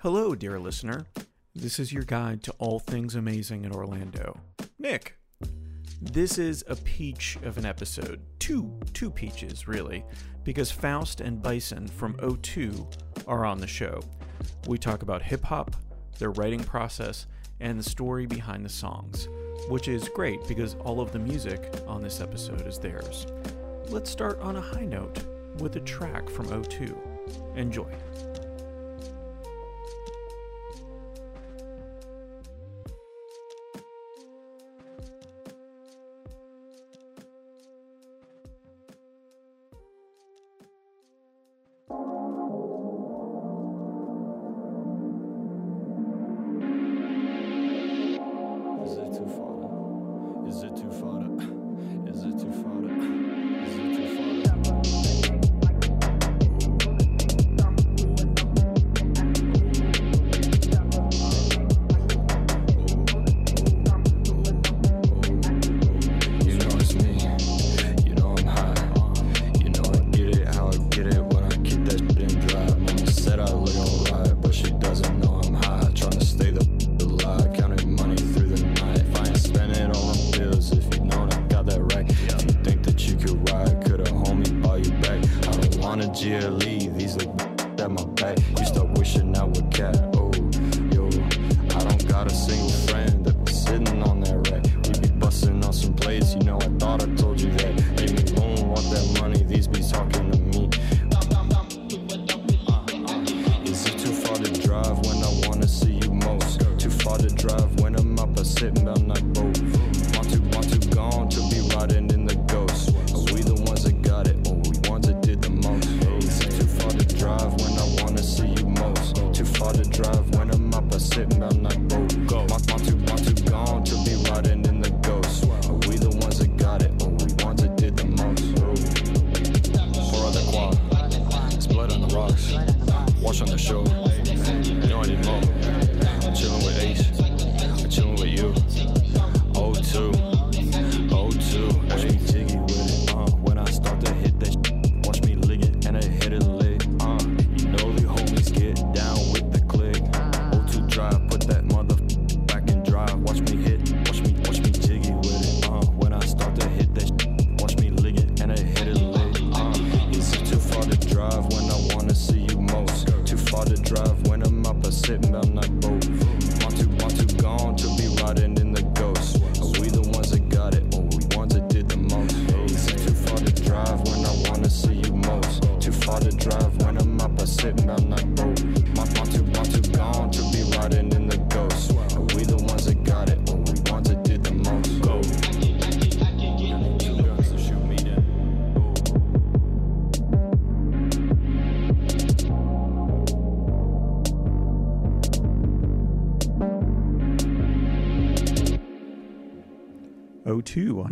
Hello, dear listener. This is your guide to all things amazing in Orlando. Nick. This is a peach of an episode. Two two peaches, really, because Faust and Bison from O2 are on the show. We talk about hip hop, their writing process, and the story behind the songs, which is great because all of the music on this episode is theirs. Let's start on a high note with a track from O2. Enjoy.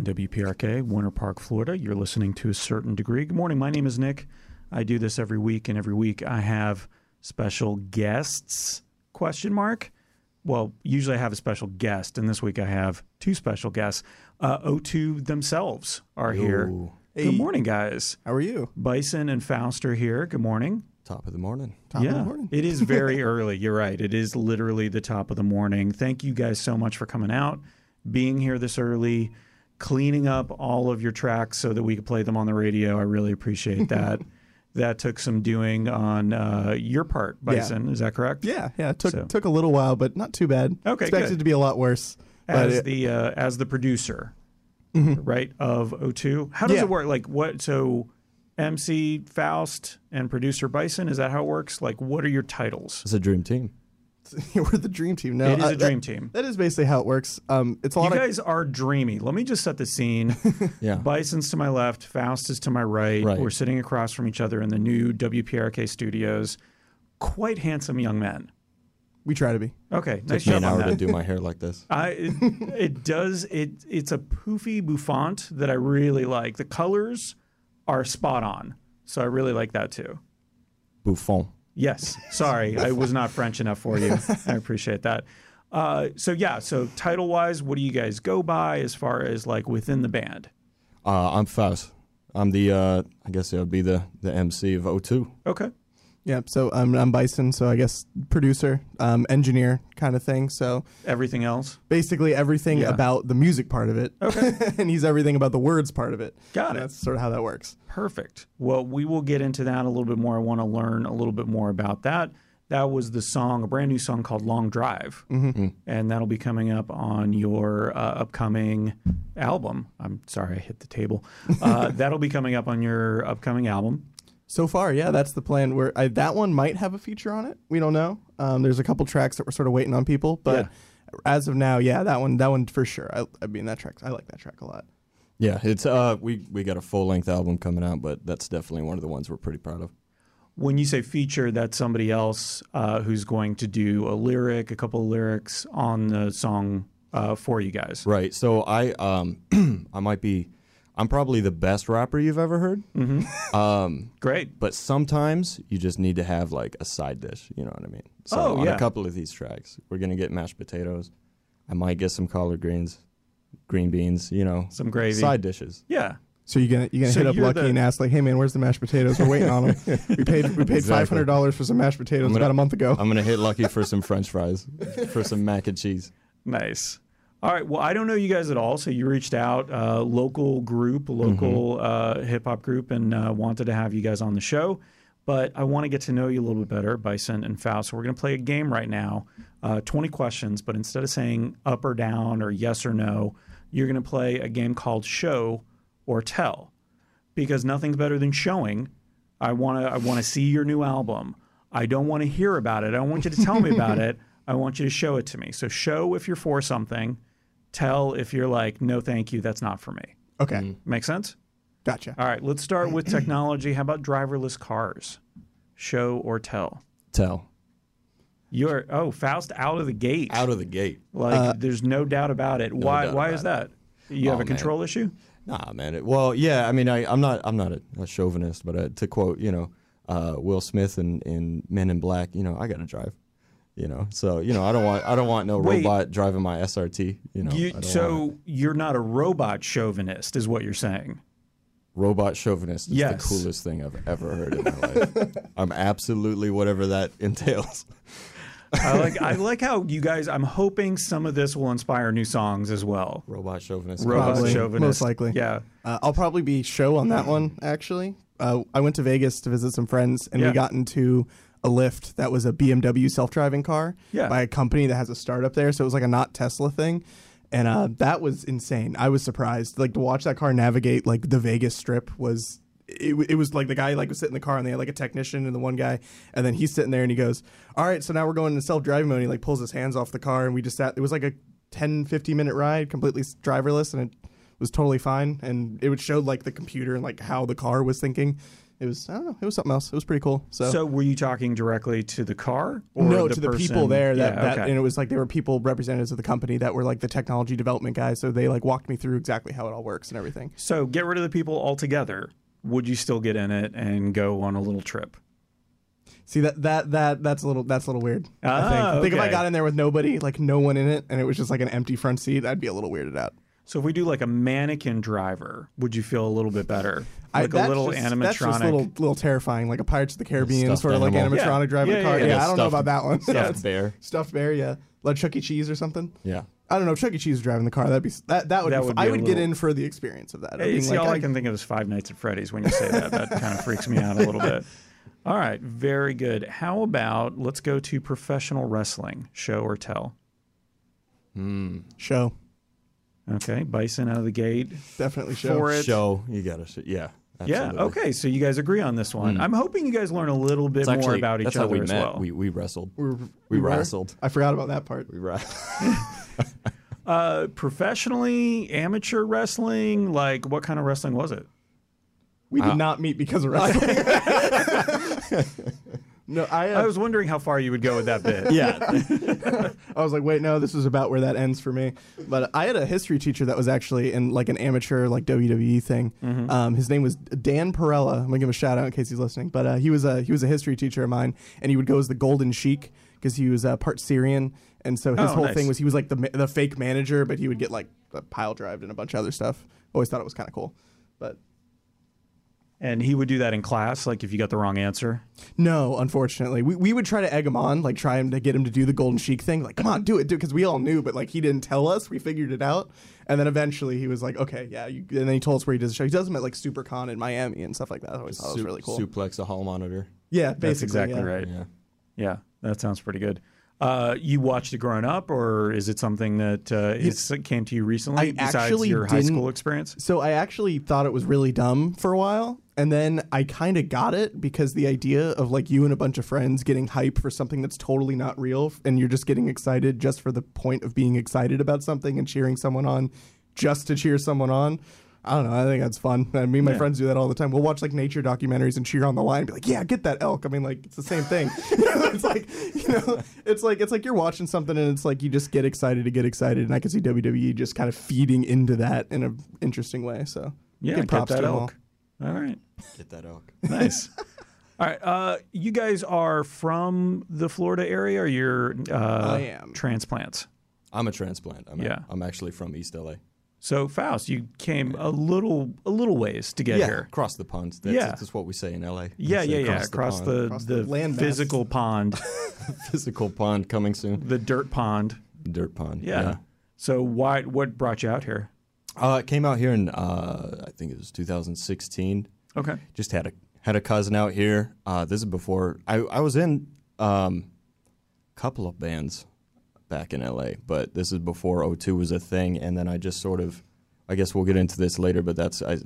On WPRK, Winter Park, Florida. You're listening to a certain degree. Good morning. My name is Nick. I do this every week, and every week I have special guests. Question mark. Well, usually I have a special guest, and this week I have two special guests. Uh, O2 themselves are here. Ooh. Good morning, guys. How are you? Bison and Faust are here. Good morning. Top of the morning. yeah, of the morning. it is very early. You're right. It is literally the top of the morning. Thank you guys so much for coming out, being here this early, cleaning up all of your tracks so that we could play them on the radio. I really appreciate that. that took some doing on uh, your part, Bison. Is that correct? Yeah, yeah. It took So- took a little while, but not too bad. Okay, Expected good. to be a lot worse. As it- the uh, as the producer, right of O2. How does Yeah. it work? Like what? So. MC Faust and producer Bison. Is that how it works? Like, what are your titles? It's a dream team. we're the dream team. No, It is uh, a dream that- team. That is basically how it works. Um, it's a You lot of guys are dreamy. Let me just set the scene. Yeah. Bison's to my left, Faust is to my right. Right. We're sitting across from each other in the new WPRK studios. Quite handsome young men. we try to be. Okay, nice Took me job an hour to do my hair like this. I, it, it does it. It's a poofy bouffant that I really like. The colors are spot on, so I really like that too. Buffon. Yes, sorry, I was not French enough for you. I appreciate that. Uh, so yeah, so title wise, what do you guys go by as far as like within the band? Uh, I'm Faust. I'm the uh, I guess it would be the the MC of O2. Okay. Yeah. So I'm I'm Bison. So I guess producer, um, engineer, kind of thing. So Everything else? basically everything Yeah. about the music part of it. Okay. and he's everything about the words part of it. Got And it. That's sort of how that works. Perfect. Well, we will get into that a little bit more. I want to learn a little bit more about that. That was the song, a brand new song called Long Drive. Mm-hmm. And that'll be coming up on your uh, upcoming album. I'm sorry, I hit the table. Uh, that'll be coming up on your upcoming album. So far, yeah, that's the plan. Where I, that one might have a feature on it. We don't know. Um, there's a couple tracks that we're sort of waiting on people, but as of now, yeah, that one, that one for sure. I, I mean, that track, I like that track a lot. Yeah, it's uh we we got a full length album coming out, but that's definitely one of the ones we're pretty proud of. When you say feature, that's somebody else uh, who's going to do a lyric, a couple of lyrics on the song uh, for you guys. Right. So I um I might be I'm probably the best rapper you've ever heard. Mm-hmm. Um, Great. but sometimes you just need to have like a side dish. You know what I mean? So Oh, on yeah. a couple of these tracks, we're gonna get mashed potatoes. I might get some collard greens, green beans. You know, Some gravy. side dishes. Yeah. So you're gonna you're gonna So hit up Lucky the- and ask like, hey man, where's the mashed potatoes? We're waiting on them. we paid we paid Exactly. five hundred dollars for some mashed potatoes gonna- about a month ago. I'm gonna hit Lucky for some French fries, for some mac and cheese. Nice. All right. Well, I don't know you guys at all, so you reached out, uh, local group, local uh, hip hop group, and uh, wanted to have you guys on the show. But I want to get to know you a little bit better, Bison and Faust. So we're going to play a game right now, uh, 20 questions. But instead of saying up or down or yes or no, you're going to play a game called Show or Tell, because nothing's better than showing. I want to. I want to see your new album. I don't want to hear about it. I don't want you to tell me about it. I want you to show it to me. So show if you're for something. Tell if you're like, no, thank you, that's not for me. Okay, Make sense? gotcha. All right, let's start with technology. How about driverless cars? Show or tell? Tell You're oh Faust out of the gate. out of the gate. like there's no doubt about it. why why is that? You have Oh, a control man. issue? Nah, man. It, well, yeah. I mean, I, I'm not. I'm not a, a chauvinist, but uh, to quote, you know, uh, Will Smith in, in Men in Black, you know, I got to drive. You know, so you know, I don't want. I don't want no Wait. robot driving my SRT. You know, You, so you're not a robot chauvinist, is what you're saying. robot chauvinist is Yes. the coolest thing I've ever heard in my life. I'm absolutely whatever that entails. I like I like how you guys. I'm hoping some of this will inspire new songs as well. Robot chauvinist. Robot Probably, chauvinist, most likely. Yeah. Uh, I'll probably be show on that one actually. Uh, I went to Vegas to visit some friends, and Yeah. we got into a Lyft that was a BMW self-driving car Yeah. by a company that has a startup there. So it was like a not Tesla thing, and uh, that was insane. I was surprised. Like to watch that car navigate like the Vegas Strip was. It, it was like the guy like was sitting in the car and they had like a technician and the one guy and then he's sitting there and he goes all right so now we're going to self-driving mode and he like pulls his hands off the car and we just sat it was like a 10 15 minute ride completely driverless and it was totally fine and it would show like the computer and like how the car was thinking it was i don't know it was something else it was pretty cool so, So were you talking directly to the car or no the to the person? people there that, yeah, that okay. and it was like they were people representatives of the company that were like the technology development guys so they like walked me through exactly how it all works and everything So get rid of the people altogether. Would you still get in it and go on a little trip? see that that that that's a little that's a little weird Ah, i think i think if i got in there with nobody like no one in it and it was just like an empty front seat i'd be a little weirded out So if we do like a mannequin driver, would you feel a little bit better? I- Like a little just, animatronic. That's just a little, little terrifying, like a Pirates of the Caribbean sort of like animatronic Yeah. driving Yeah, a car. yeah, Yeah, yeah. I don't know about that one. Stuffed bear. Stuffed bear, yeah, like Chuck E. Cheese or something. Yeah. I don't know. If Chuck E. Cheese was driving the car. That'd be that. That would. That be, would I be a would get in for the experience of that. of Hey, see, like, all I I- can think of is Five Nights at Freddy's when you say that. That kind of freaks me out a little bit. All right, very good. How about let's go to professional wrestling, show or tell? Hmm. show Okay, Bison out of the gate. definitely show. For it. Show. You gotta. Sh- yeah. Yeah, absolutely. okay, so you guys agree on this one. I'm hoping you guys learn a little bit It's more actually about each other we as met. well. We we wrestled. We, were- We were? wrestled. I forgot about that part. We wrestled. Uh, professionally, amateur wrestling, like what kind of wrestling was it? We Uh, did not meet because of wrestling. no, I. Uh, I was wondering how far you would go with that bit. yeah. I was like, wait, no, this is about where that ends for me. But I had a history teacher that was actually in like an amateur like WWE thing. Mm-hmm. Um, his name was Dan Perella. I'm gonna give him a shout out in case he's listening. But uh, he was a he was a history teacher of mine, and he would go as the Golden Sheik because he was uh, part Syrian, and so his Oh, whole nice. thing was he was like the ma- the fake manager, but he would get like a pile drived and a bunch of other stuff. Always thought it was kind of cool, but And he would do that in class, like if you got the wrong answer. No, unfortunately, we, we would try to egg him on, like try him to get him to do the golden sheik thing. Like, come on, do it, do it, because we all knew, but like he didn't tell us. We figured it out, and then eventually he was like, okay, yeah. You, and then he told us where he does the show. He does them at like SuperCon in Miami and stuff like that. I always thought it was Su- really cool. Suplex a hall monitor. yeah, basically, That's exactly yeah. right. Yeah. Yeah, that sounds pretty good. Uh, you watched it growing up, or is it something that uh, is, came to you recently I besides actually your high school experience? So I actually thought it was really dumb for a while, and then I kind of got it because the idea of like you and a bunch of friends getting hype for something that's totally not real, and you're just getting excited just for the point of being excited about something and cheering someone on, just to cheer someone on. I don't know. I think that's fun. And me and my Yeah. friends do that all the time. We'll watch like nature documentaries and cheer on the line, and be like, "Yeah, get that elk." I mean, like it's the same thing. it's like you know, it's like it's like you're watching something, and it's like you just get excited to get excited, and I can see WWE just kind of feeding into that in an interesting way. So Yeah, get props that to elk. All right, Get that elk. nice. All right, uh, you guys are from the Florida area, or you're uh, I am. transplants? I'm a transplant. I'm Yeah. I'm actually from East LA. So Faust, you came a little a little ways to get yeah. here. Across the pond. That's, Yeah. That's what we say in LA. We Yeah, say yeah, yeah. Across pond. the, Across the, the landmass. physical pond, physical pond coming soon. the dirt pond. Dirt pond. Yeah. So why? What brought you out here? Uh, it came out here in uh, I think it was 2016. Okay. Just had a had a cousin out here. Uh, this is before I I was in um, a couple of bands back in LA, but this is before O2 was a thing. And then I just sort of, I guess we'll get into this later, but that's I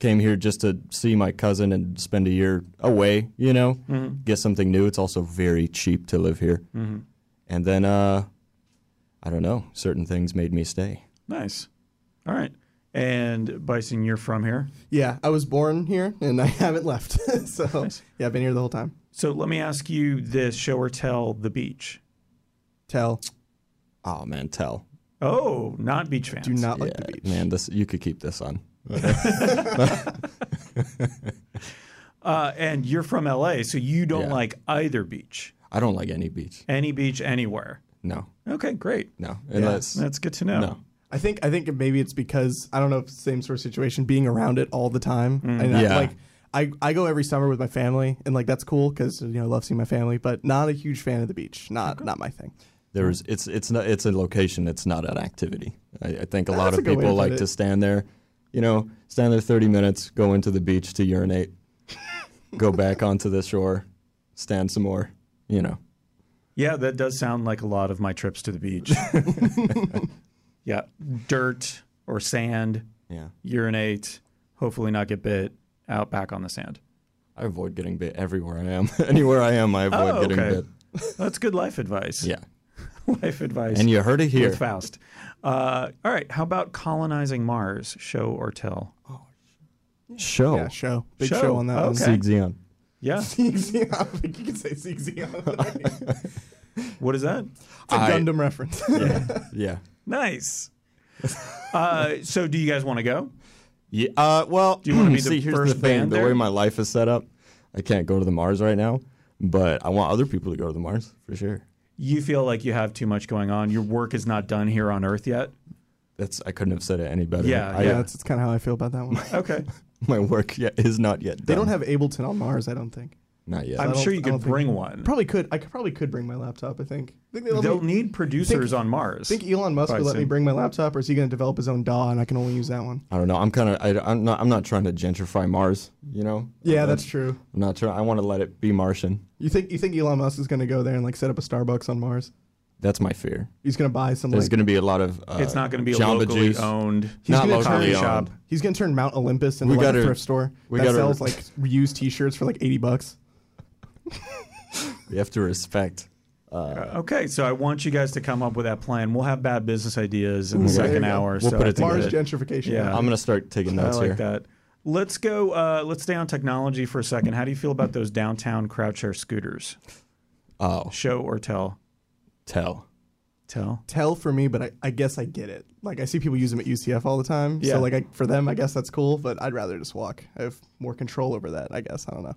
came here just to see my cousin and spend a year away. You know, get something new. It's also very cheap to live here. Mm-hmm. And then uh, I don't know, certain things made me stay. Nice. All right. And Bison, you're from here. yeah, I was born here and I haven't left. so Nice. yeah, I've been here the whole time. So let me ask you this: show or tell the beach? Tell, Oh man, tell. Oh, not beach fans. do not like yeah, the beach. man, this you could keep this on. Uh, and you're from LA, so you don't Yeah. like either beach, I don't like any beach. any beach anywhere. No, Okay, great. no, unless That's good to know. no. I think I think maybe it's because I don't know if same sort of situation, being around it all the time. Mm. And I, Yeah. like I, I go every summer with my family, and like that's cool because you know I love seeing my family, but not a huge fan of the beach. Not not my thing. There's it's it's not it's a location. It's not an activity. I, I think a lot That's of good way people to like it. to stand there, you know, stand there 30 minutes, go into the beach to urinate, go back onto the shore, stand some more. You know, Yeah, that does sound like a lot of my trips to the beach. yeah, dirt or sand, yeah. urinate, hopefully not get bit, out back on the sand. I avoid getting bit everywhere I am. Anywhere I am, I avoid Oh, getting bit. That's good life advice. Yeah, life advice. and you heard it here. with Faust. Uh, all right, how about colonizing Mars? Show or tell? Show. Yeah, show big Show. show, on that one. Okay. Sieg Zeon. Yeah. Sieg Zeon. I think you can say Sieg Zeon. What is that? a I- Gundam reference. Yeah, yeah. Nice. uh, so, do you guys want to go? Yeah. Uh, well, Do you wanna be the see, here's first the thing. band the there? way my life is set up, I can't go to the Mars right now, but I want other people to go to the Mars for sure. You feel like you have too much going on. Your work is not done here on Earth yet. That's I couldn't have said it any better. Yeah, I, yeah, that's, that's kind of how I feel about that one. Okay. my work yet is not yet done. They don't have Ableton on Mars, I don't think. Not yet. I I'm don't- sure you I could don't think- bring one. Probably could. I could, probably could bring my laptop. I think. I think they let They'll me, need producers on Mars. think Elon Musk would let me Bison. bring my laptop, or is he going to develop his own DAW and I can only use that one? I don't know. I'm kind of. I'm not. I'm not trying to gentrify Mars. You know. Yeah, I'm that's true. I'm not trying. I want to let it be Martian. You think you think Elon Musk is going to go there and like set up a Starbucks on Mars? That's my fear. He's going to buy some. There's Like, going to be a lot of. Uh, it's not going to be a Jamba locally Juice. owned He's not gonna locally coffee owned. shop. he's going to turn Mount Olympus into We like gotta- a thrift store we that gotta- sells like used T-shirts for like eighty bucks. We have to respect. Okay, so I want you guys to come up with that plan. We'll have bad business ideas in the Ooh, second hour. We'll so put I it think Mars that- gentrification. Yeah. I'm gonna start taking I notes like here. that. Let's go. Uh, let's stay on technology for a second. How do you feel about those downtown crowd share scooters? Oh, Show or tell? tell. Tell. Tell for me, but I, I guess I get it. Like I see people use them at UCF all the time. Yeah. So like I, for them, I guess that's cool. But I'd rather just walk. I have more control over that. I guess I don't know.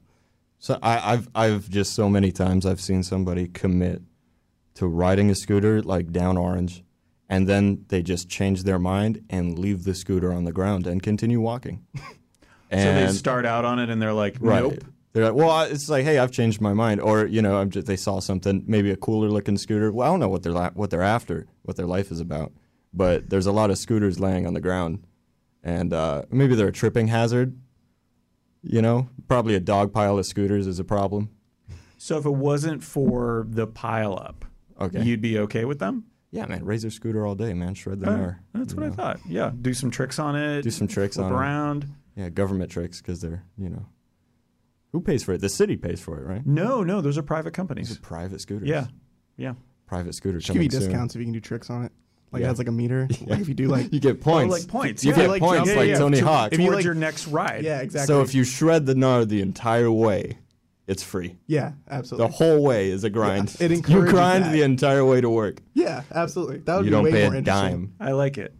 So I, I've I've just so many times I've seen somebody commit to riding a scooter like down Orange, and then they just change their mind and leave the scooter on the ground and continue walking. so they start out on it and they're like, right. nope. They're like, well, I- it's like, hey, I've changed my mind, or you know, I'm just, they saw something, maybe a cooler looking scooter. Well, I don't know what they're la- what they're after, what their life is about, but there's a lot of scooters laying on the ground, and uh, maybe they're a tripping hazard. You know, probably a dog pile of scooters is a problem. So if it wasn't for the pile up, Okay. you'd be okay with them? yeah, man, razor scooter all day, man. Shred the Oh, mirror. that's you what I thought. Yeah, do some tricks on it. Do some tricks flip on 'em. around. Yeah, government tricks because they're you know, who pays for it? The city pays for it, right? No, no, those are private These companies. are private scooters. Yeah, yeah. private scooters. Just give you coming soon. discounts if you can do tricks on it. Like Yeah. it has like a meter. Like if you do like oh, You get points. like points, You yeah. get Like points jump- like yeah, yeah. Tony To- Hawk. if you Towards like- your next ride. yeah, exactly. So if you shred the gnar the entire way, it's free. yeah, absolutely. The whole way is a grind. it encourages you grind that. the entire way to work. yeah, absolutely. That would You be don't way pay more a interesting. dime. I like it.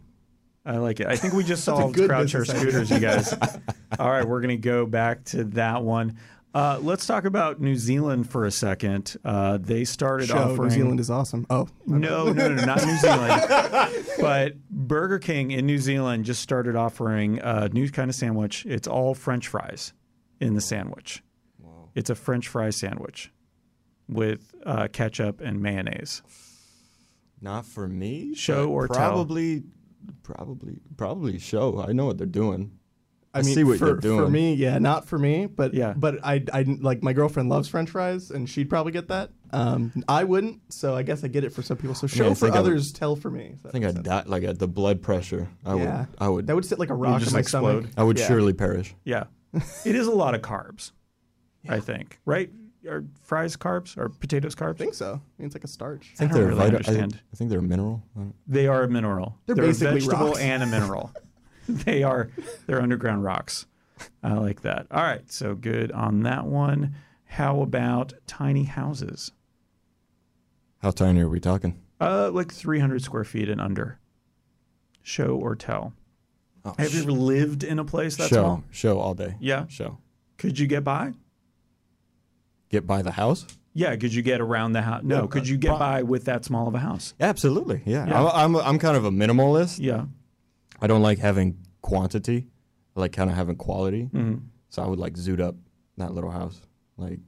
I like it. I think we just solved good crowd share business idea. scooters, you guys. All right, we're going to go back to that one. Uh, let's talk about New Zealand for a second. Uh, they started Show offering. New Zealand is awesome. Oh, No, no, no, not New Zealand. but Burger King in New Zealand just started offering a new kind of sandwich. It's all French fries in the sandwich. It's a French fry sandwich with uh, ketchup and mayonnaise. Not for me. Show but or tell? probably, probably, probably show. I know what they're doing. I mean, see what for, you're doing. for me, yeah, not for me, but Yeah. but I, I like my girlfriend loves French fries, and she'd probably get that. Um, I wouldn't, so I guess I get it for some people. So show I for think I would- others, tell for me. if I think I'd die, like at the blood pressure. I yeah, would. I would. That would sit like a rock just in my explode. stomach. I would Yeah. surely perish. Yeah. it is a lot of carbs, I think. Right? Are fries carbs? Or potatoes carbs? I think so. I mean, it's like a starch. I think don't they're really vita- I, understand. I think they're a mineral. They are a mineral. They're a basically vegetable rocks. and a mineral. they are they're underground rocks. I like that. All right, so good on that one. How about tiny houses? How tiny are we talking? Uh, like 300 square feet and under. Show or tell. Oh, Have you ever lived in a place that show, small? show all day. Yeah. Show. Could you get by? Get by the house? Yeah. Could you get around the house? No. Could you get by with that small of a house? Absolutely. Yeah. Yeah. I'm, I'm I'm kind of a minimalist. Yeah. I don't like having quantity. I like kind of having quality. Mhm. So I would like zoot up that little house. Like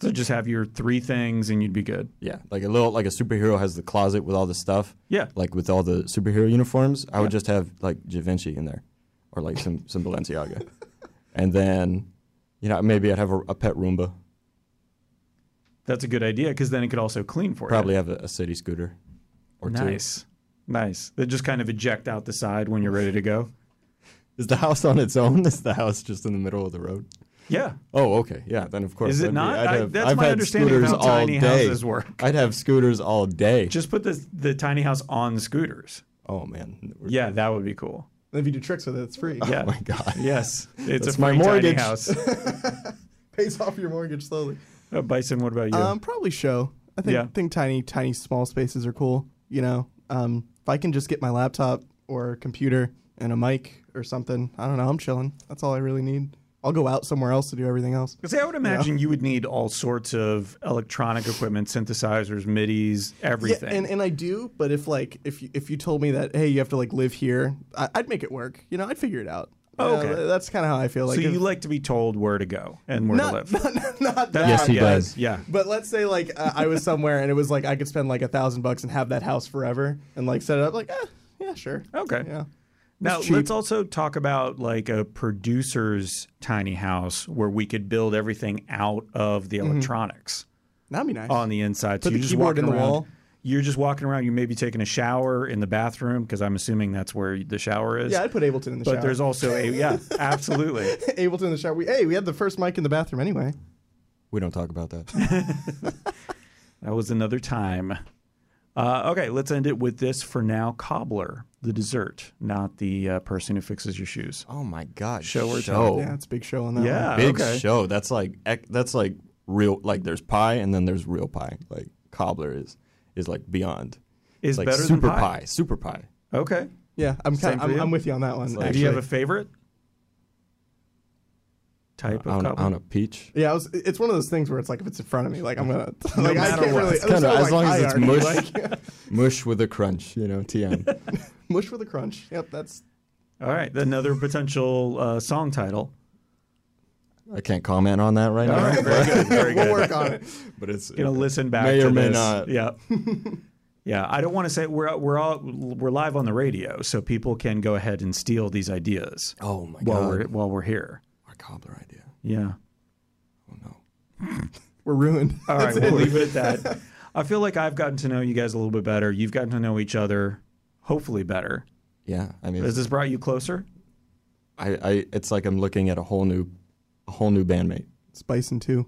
So just have your three things and you'd be good. yeah, like a little like a superhero has the closet with all the stuff. Yeah. Like with all the superhero uniforms, I would just have like Givenchy in there, or like some some Balenciaga, and then you know maybe I'd have a, a pet Roomba. That's a good idea because then it could also clean for Probably you. Probably have a, a city scooter, or two. nice. Nice. They just kind of eject out the side when you're ready to go. Is the house on its own? Is the house just in the middle of the road? Yeah. Oh, okay. Yeah, then of course. Is it that'd be- not? I'd I- have- that's I've my had understanding of scooters how all tiny day. houses work. I'd have scooters all day. Just put the the tiny house on scooters. oh man. We're- Yeah, that would be cool. If you do tricks with it, it's free. Yeah. Oh my god. Yes, it's That's a my free tiny mortgage. house. Pays off your mortgage slowly. Uh, Bison, what about you? Um, probably show. I think Yeah. think tiny, tiny, small spaces are cool. You know, um, if I can just get my laptop or computer and a mic or something, I don't know. I'm chilling. That's all I really need. I'll go out somewhere else to do everything else. Because I would imagine you would need all sorts of electronic equipment, synthesizers, MIDI's, everything. Yeah, and, and I do, but if like if you, if you told me that hey you have to like live here, I, I'd make it work. You know, I'd figure it out. Oh, You know, okay. that's kind of how I feel. Like so you if- like to be told where to go and where not, to live. not, not that. Yes, he I get. does. Yeah. But let's say like uh, I was somewhere and it was like I could spend like a thousand bucks and have that house forever and like set it up like eh, yeah sure Okay. yeah Now cheap. let's also talk about like a producer's tiny house where we could build everything out of the mm-hmm. electronics that'd be nice. on the inside. Put so the you're just keyboard walking in the around. wall. You're just walking around. You may be taking a shower in the bathroom because I'm assuming that's where the shower is. yeah, I'd put Ableton in the but shower. But there's also a yeah, absolutely. Ableton in the shower. We, hey, we had the first mic in the bathroom anyway. We don't talk about that. That was another time. Uh, okay, let's end it with this for now. Cobbler, the dessert, not the uh, person who fixes your shoes. Oh my god. Show or show. Yeah, it's a big show on that. Yeah. one. Big okay. show. That's like that's like real like there's pie and then there's real pie. Like cobbler is is like beyond. Is like better super than pie. Super pie. Okay. yeah. I'm kind. for I'm. I'm with you on that one. like- Do you have a favorite type of on, cobbler? on a peach. Yeah, I was, it's one of those things where it's like if it's in front of me, like I'm gonna No like I matter can't what. really. It's kinda- as like, long as it's mush. like, Mush with a crunch, you know, TM. mush with a crunch. Yep, that's All right, another potential uh, song title. I can't comment on that right All now. right, very good, very we'll work on it. But it's gonna listen back may to or may this. not. Yeah. yeah, I don't want to say we're we're all we're live on the radio, so people can go ahead and steal these ideas Oh my god! while we're while we're here. Our cobbler idea. Yeah. Oh no. We're ruined. All right, we'll leave it at that. I feel like I've gotten to know you guys a little bit better. You've gotten to know each other, hopefully better. Yeah. I mean, Has this brought you closer? I, I it's like I'm looking at a whole new, a whole new bandmate. It's Bison 2.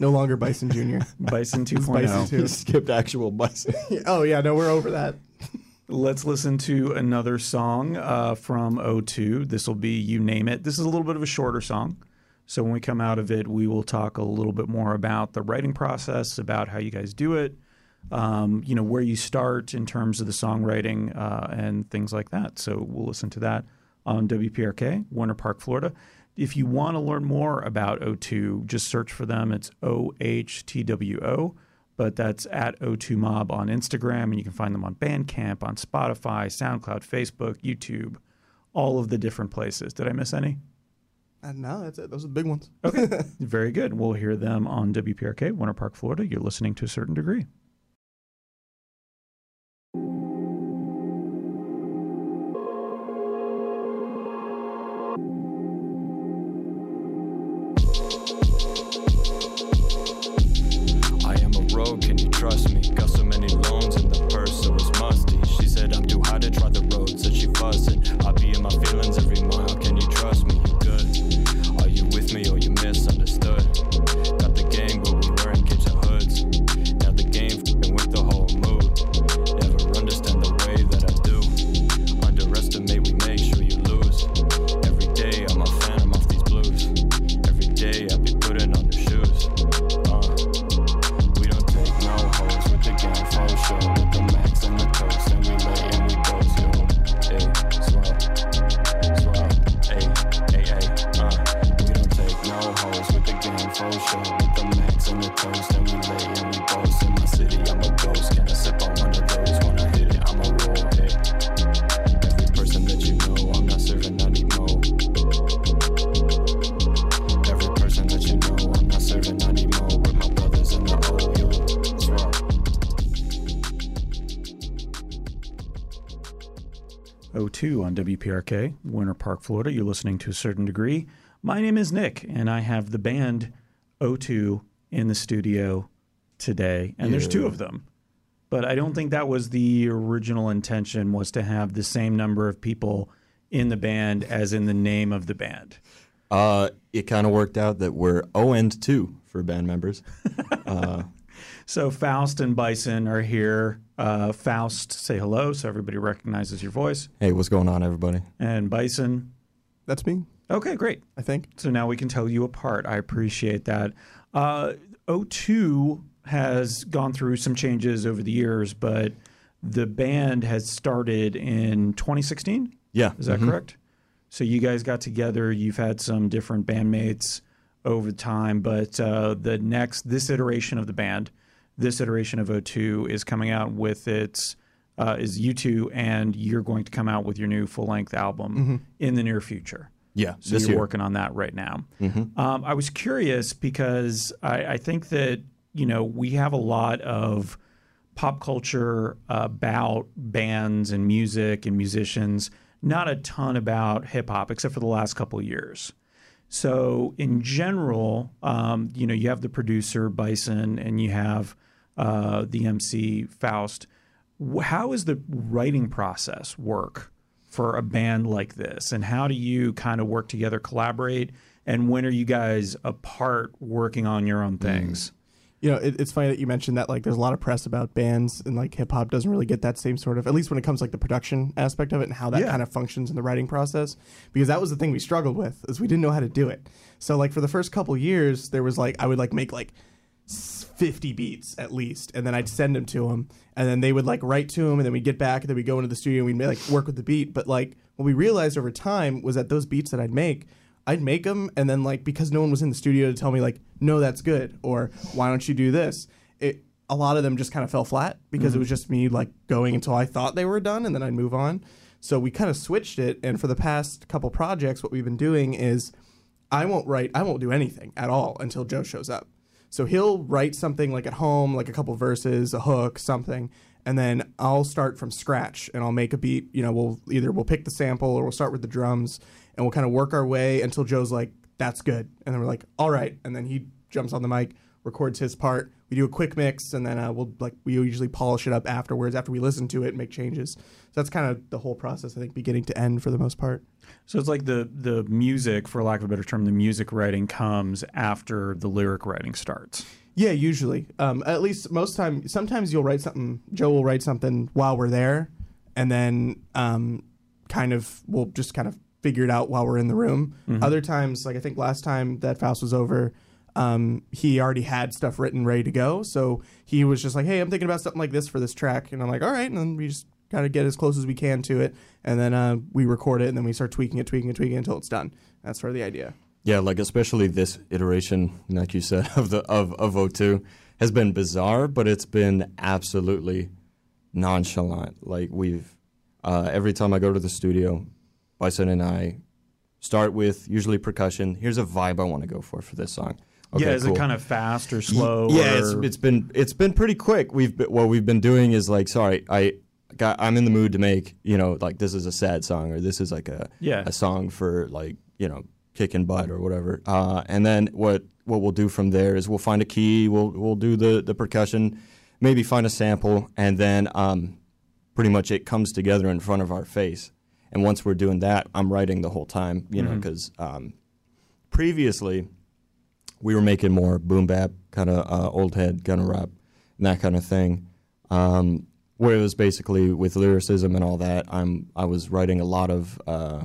No longer Bison Jr. Bison It's 2.0. Bison 2. Skipped actual bison. oh, yeah, no, we're over that. Let's listen to another song uh, from O2. This will be You Name It. This is a little bit of a shorter song. So when we come out of it, we will talk a little bit more about the writing process, about how you guys do it, um, you know, where you start in terms of the songwriting uh, and things like that. So we'll listen to that on WPRK, Winter Park, Florida. If you want to learn more about O2, just search for them. It's O H T W O but that's at O2 Mob on Instagram, and you can find them on Bandcamp, on Spotify, SoundCloud, Facebook, YouTube, all of the different places. Did I miss any? Uh, no, that's it. Those are the big ones. Okay, very good. We'll hear them on WPRK, Winter Park, Florida. You're listening to a certain degree. Rogue, can you trust me? Got so WPRK, Winter Park, Florida. You're listening to a certain degree. My name is Nick, and I have the band O2 in the studio today, and there's two of them. But I don't think that was the original intention was to have the same number of people in the band as in the name of the band. Uh, it kind of worked out that we're O and two for band members. So Faust and Bison are here. Uh, Faust, say hello so everybody recognizes your voice. Hey, what's going on, everybody? And Bison, That's me, okay, great. I think. So now we can tell you apart. I appreciate that. Uh, O2 has gone through some changes over the years, but the band has started in 2016. Yeah, Is that mhm. correct? So you guys got together. You've had some different bandmates over time, but uh, the next this iteration of the band, this iteration of O2 is coming out with its uh, is U2, and you're going to come out with your new full length album in the near future. Yeah, So you're year. working on that right now. Um, I was curious because I, I think that you know we have a lot of pop culture about bands and music and musicians. Not a ton about hip hop, except for the last couple of years. So in general, um, you know, you have the producer Bison and you have uh, the MC Faust. How is the writing process work for a band like this, and how do you kind of work together, collaborate, and when are you guys apart working on your own things? You know, it, it's funny that you mentioned that. Like, there's a lot of press about bands, and like hip hop doesn't really get that same sort of, at least when it comes like the production aspect of it and how that Yeah. kind of functions in the writing process. Because that was the thing we struggled with, is we didn't know how to do it. So like for the first couple years, there was like I would like make like 50 beats at least, and then I'd send them to them, and then they would like write to them, and then we'd get back, and then we'd go into the studio, and we'd like work with the beat. But like what we realized over time was that those beats that I'd make. I'd make them, and then like because no one was in the studio to tell me like, no, that's good, or why don't you do this? It a lot of them just kind of fell flat because it mm-hmm. was just me like going until I thought they were done, and then I'd move on. So we kind of switched it, and for the past couple projects, what we've been doing is I won't write. I won't do anything at all until Joe shows up. So he'll write something like at home, like a couple verses, a hook, something, and then I'll start from scratch and I'll make a beat. You know, we'll either we'll pick the sample or we'll start with the drums and we'll kind of work our way until Joe's like, "That's good," and then we're like, "All right," and then he jumps on the mic, records his part. We do a quick mix, and then uh, we'll like we usually polish it up afterwards after we listen to it and make changes. So that's kind of the whole process. I think beginning to end for the most part. So it's like the the music, for lack of a better term, the music writing comes after the lyric writing starts. Yeah, usually. Um, at least most time. Sometimes you'll write something. Joe will write something while we're there, and then um, kind of we'll just kind of figure it out while we're in the room. Other times, like I think last time that Faust was over, um, he already had stuff written ready to go. So he was just like, "Hey, I'm thinking about something like this for this track," and I'm like, "All right," and then we just kind of get as close as we can to it, and then uh, we record it, and then we start tweaking it, tweaking it, tweaking it until it's done. That's sort of the idea. Yeah, like especially this iteration, like you said, of the of of O2 has been bizarre, but it's been absolutely nonchalant. Like we've uh, every time I go to the studio, Bison and I start with usually percussion. Here's a vibe I want to go for for this song. Okay, yeah, is cool. it kind of fast or slow? Yeah, or- it's, it's been it's been pretty quick. We've been, what we've been doing is like, sorry, I got I'm in the mood to make you know like this is a sad song or this is like a Yeah. a song for like you know kicking butt or whatever. Uh, and then what what we'll do from there is we'll find a key, we'll we'll do the the percussion, maybe find a sample, and then um, pretty much it comes together in front of our face. And once we're doing that, I'm writing the whole time, you know, because um, previously we were making more boom bap kind of uh, old head kind of rap and that kind of thing. Um, where it was basically with lyricism and all that i'm i was writing a lot of uh,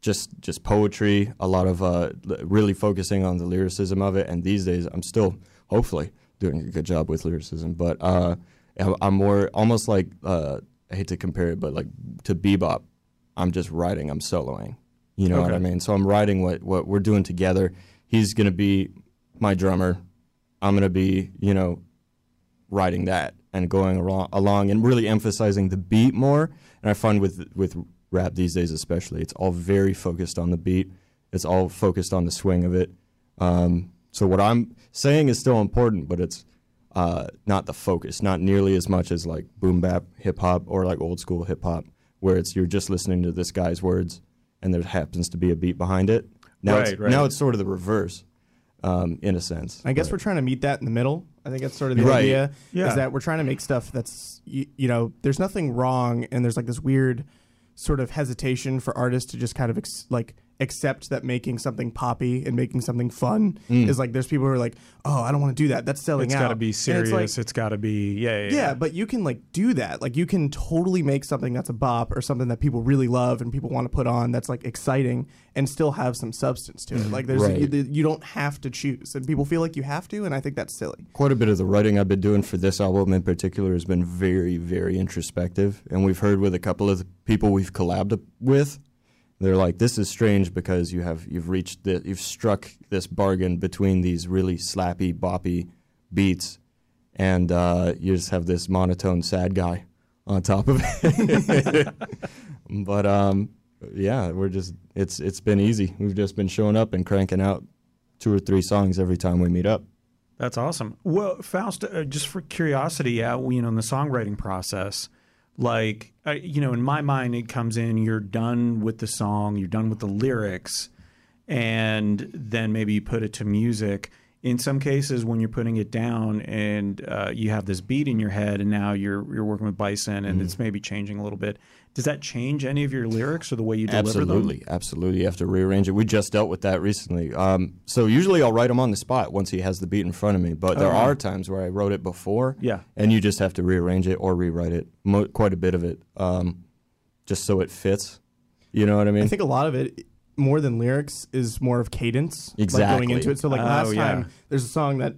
just just poetry a lot of uh, really focusing on the lyricism of it and these days i'm still hopefully doing a good job with lyricism but uh, i'm more almost like uh, i hate to compare it but like to bebop i'm just writing i'm soloing you know what i mean? So i'm writing what what we're doing together he's going to be my drummer. I'm going to be, you know, writing that and going along, and really emphasizing the beat more. And I find with with rap these days, especially, it's all very focused on the beat. It's all focused on the swing of it. Um, so what I'm saying is still important, but it's uh, not the focus, not nearly as much as like boom bap hip hop or like old school hip hop, where it's you're just listening to this guy's words and there happens to be a beat behind it. Now, Right, it's, right. now it's sort of the reverse, um, in a sense. I guess But- we're trying to meet that in the middle. I think that's sort of the Right. idea. Yeah. Is that we're trying to make stuff that's you, you know there's nothing wrong and there's like this weird sort of hesitation for artists to just kind of ex- like accept that making something poppy and making something fun Mm. is like there's people who are like oh I don't want to do that that's selling it's out It's got to be And it's serious. like, it's got to be yeah, yeah, yeah, but you can like do that. Like you can totally make something that's a bop or something that people really love and people want to put on that's like exciting and still have some substance to it. Like there's Right. you, you don't have to choose and people feel like you have to and I think that's silly. quite a bit of the writing I've been doing for this album in particular has been very, very introspective. And we've heard with a couple of the people we've collabed with, they're like, "This is strange because you have you've reached the you've struck this bargain between these really slappy, boppy beats, and uh, you just have this monotone, sad guy on top of it." but um, yeah, we're just it's it's been easy. We've just been showing up and cranking out two or three songs every time we meet up. That's awesome. Well, Faust, uh, just for curiosity, yeah, you know, in the songwriting process, like, uh, you know, in my mind, it comes in, you're done with the song, you're done with the lyrics, and then maybe you put it to music. In some cases, when you're putting it down and uh, you have this beat in your head, and now you're you're working with Bison, and it's maybe changing a little bit. Does that change any of your lyrics or the way you deliver them? Absolutely, absolutely. You have to rearrange it. We just dealt with that recently. Um, so usually I'll write them on the spot once he has the beat in front of me. But there Oh. are times where I wrote it before, Yeah. and you just have to rearrange it or rewrite it. Mo- quite a bit of it, um, just so it fits. You know what I mean? I think a lot of it, more than lyrics, is more of cadence. Like Exactly. going into it. So like Oh, last yeah. time, there's a song that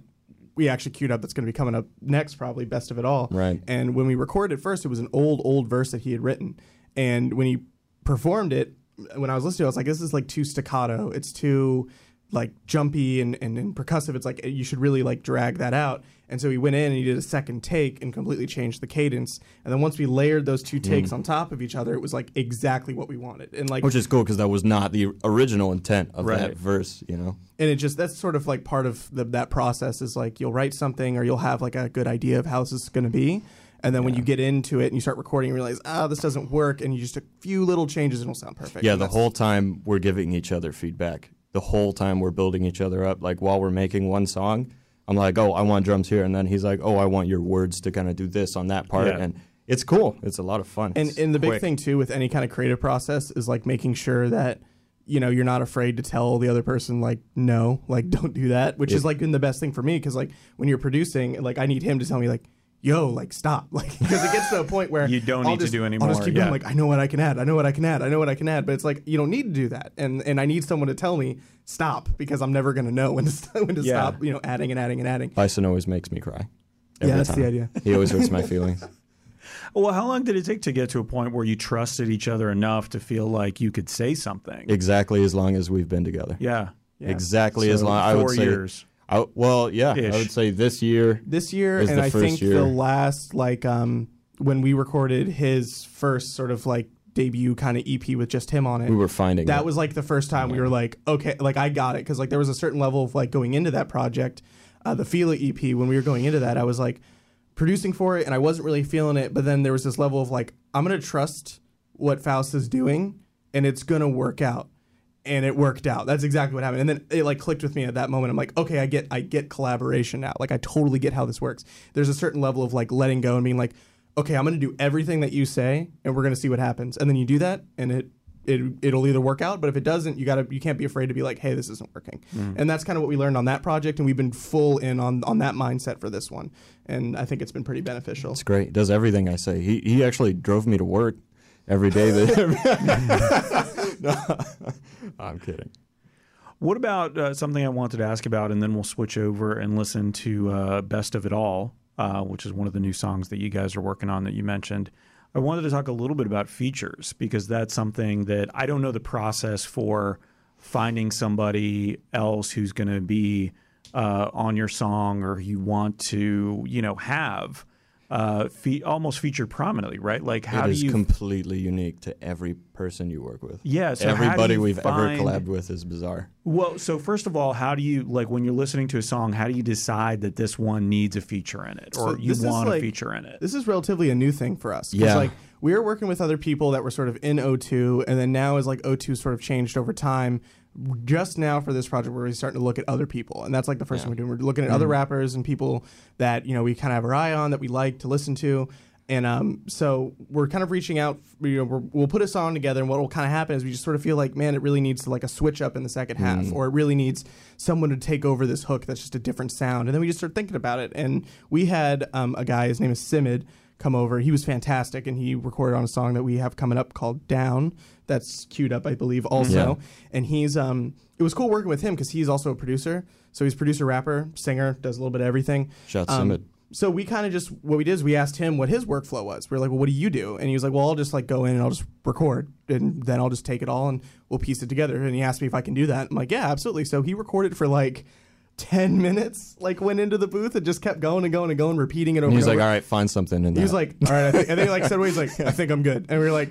we actually queued up that's going to be coming up next, probably best of it all. Right. And when we recorded first, it was an old, old verse that he had written. And when he performed it, when I was listening, to it, I was like, this is like too staccato. It's too like jumpy and, and, and percussive. It's like you should really like drag that out. And so he went in and he did a second take and completely changed the cadence. And then once we layered those two takes on top of each other, it was like exactly what we wanted. And like Which is cool because that was not the original intent of Right. that verse, you know? and it just that's sort of like part of the, that process is like you'll write something or you'll have like a good idea of how this is going to be and then when you get into it and you start recording you realize ah this doesn't work and you just a few little changes and it'll sound perfect Yeah, the whole time we're giving each other feedback. The whole time we're building each other up. Like while we're making one song, I'm like, oh, I want drums here. And then he's like, oh, I want your words to kind of do this on that part. Yeah. And it's cool. It's a lot of fun. and It's and the big quick. thing too with any kind of creative process is like making sure that you know you're not afraid to tell the other person like no like don't do that which is like been the best thing for me because like when you're producing like i need him to tell me like yo like stop like because it gets to a point where You don't I'll need to just- do i'll just keep yeah. going like i know what i can add i know what i can add i know what i can add but it's like you don't need to do that and and i need someone to tell me stop because i'm never going to know when to, st- when to Yeah. stop you know adding and adding and adding Bison always makes me cry. Yeah, Every that's the idea. He always hurts my feelings. Well, how long did it take to get to a point where you trusted each other enough to feel like you could say something? Exactly as long as we've been together. yeah. Yeah. Exactly as So long. I four would say. years. I, well, yeah, Ish. I would say this year. this year and i think year. the last like um when we recorded his first sort of like debut kind of ep with just him on it We were finding that it. was like the first time we were like okay like i got it because like there was a certain level of like going into that project uh, the feel ep when we were going into that i was like producing for it and i wasn't really feeling it but then there was this level of like i'm gonna trust what faust is doing and it's gonna work out and it worked out. That's exactly what happened. And then it like clicked with me at that moment. I'm like, okay, I get I get collaboration now. Like I totally get how this works. There's a certain level of like letting go and being like, okay, I'm gonna do everything that you say, and we're gonna see what happens. And then you do that, and it it it'll either work out, but if it doesn't, you gotta you can't be afraid to be like, hey, this isn't working. Mm. And that's kind of what we learned on that project, and we've been full in on on that mindset for this one. And I think it's been pretty beneficial. It's great. Does everything I say. He he actually drove me to work every day. That no, I'm kidding. What about uh, something I wanted to ask about, and then we'll switch over and listen to uh, "Best of It All," uh, which is one of the new songs that you guys are working on that you mentioned. I wanted to talk a little bit about features because that's something that I don't know the process for finding somebody else who's going to be uh, on your song or you want to, you know, have uh, fe- almost featured prominently, right? Like, how it do you? completely unique to every person you work with. Yeah, so everybody we've find- ever collabed with is bizarre. Well, so first of all, how do you like when you're listening to a song? How do you decide that this one needs a feature in it, or So you this is want a feature in it? This is relatively a new thing for us. Yeah. Like we were working with other people that were sort of in O2, and then now as like O2 sort of changed over time. Just now for this project, we're starting to look at other people, and that's like the first thing we're doing. We're looking at other rappers and people that you know we kind of have our eye on that we like to listen to, and um, so we're kind of reaching out. You know, we're, we'll put a song together, and what will kind of happen is we just sort of feel like, man, it really needs to like a switch up in the second half, or it really needs someone to take over this hook that's just a different sound, and then we just start thinking about it. And we had um, a guy, his name is Simid, come over. He was fantastic, and he recorded on a song that we have coming up called "Down." That's queued up, I believe, also. And he's um, it was cool working with him because he's also a producer. So he's producer, rapper, singer, does a little bit of everything. Shout Um, so we kind of just what we did is we asked him what his workflow was. We are like, well, what do you do? And he was like, well, I'll just like go in and I'll just record, and then I'll just take it all and we'll piece it together. And he asked me if I can do that. I'm like, yeah, absolutely. So he recorded for like. 10 minutes like went into the booth and just kept going and going and going repeating it over And he's and like, over. all right, find something in He was that." like, all right, I think, and then he like said, he's like, I think I'm good. And we are like,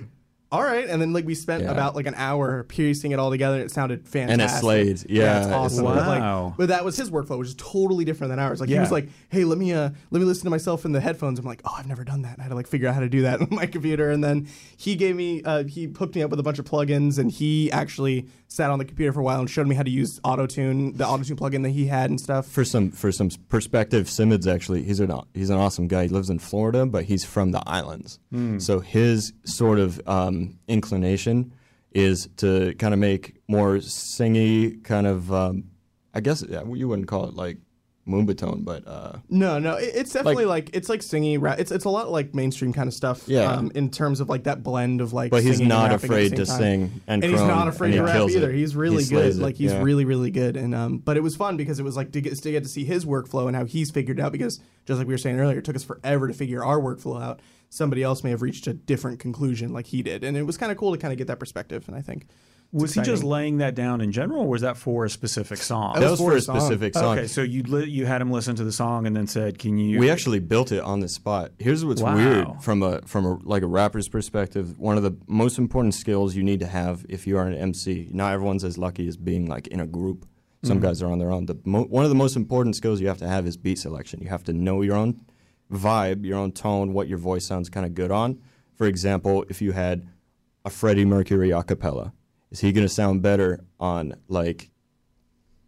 all right. And then like we spent Yeah. about like an hour piecing it all together. It sounded fantastic. slayed. Yeah, it's it awesome. slayed. But, like, Wow. but that was his workflow, which is totally different than ours. Like he was like, hey, let me uh let me listen to myself in the headphones. I'm like, oh, I've never done that. I had to like figure out how to do that on my computer. And then he gave me uh he hooked me up with a bunch of plugins and he actually sat on the computer for a while and showed me how to use AutoTune, the AutoTune plugin that he had and stuff. for some for some perspective, Simid's actually he's an he's an awesome guy. He lives in Florida, but he's from the islands. Hmm. So his sort of um, inclination is to kind of make more singy kind of. Um, I guess yeah, you wouldn't call it like Moombahton, but uh, No, no, it- it's definitely like, it's like rap. It's it's a lot like mainstream kind of stuff. Yeah. um, in terms of like that blend of like. but he's not afraid to time. sing and, and he's not afraid to rap either. It. He's really He good. Like he's yeah. really really good. And um, but it was fun because it was like to get to get to see his workflow and how he's figured out. Because just like we were saying earlier, it took us forever to figure our workflow out. Somebody else may have reached a different conclusion like he did, and it was kind of cool to kind of get that perspective. And I think Was he just laying that down in general, or was that for a specific song? That That was was for for a a song. specific song. Okay, so you li- you had him listen to the song and then said, "Can you?" We actually built it on the spot. Here's what's Wow. weird from a from a like a rapper's perspective. One of the most important skills you need to have if you are an MC. Not everyone's as lucky as being like in a group. Some mm-hmm. guys are on their own. The mo- one of the most important skills you have to have is beat selection. You have to know your own vibe, your own tone, what your voice sounds kind of good on. For example, if you had a Freddie Mercury a cappella, is he going to sound better on like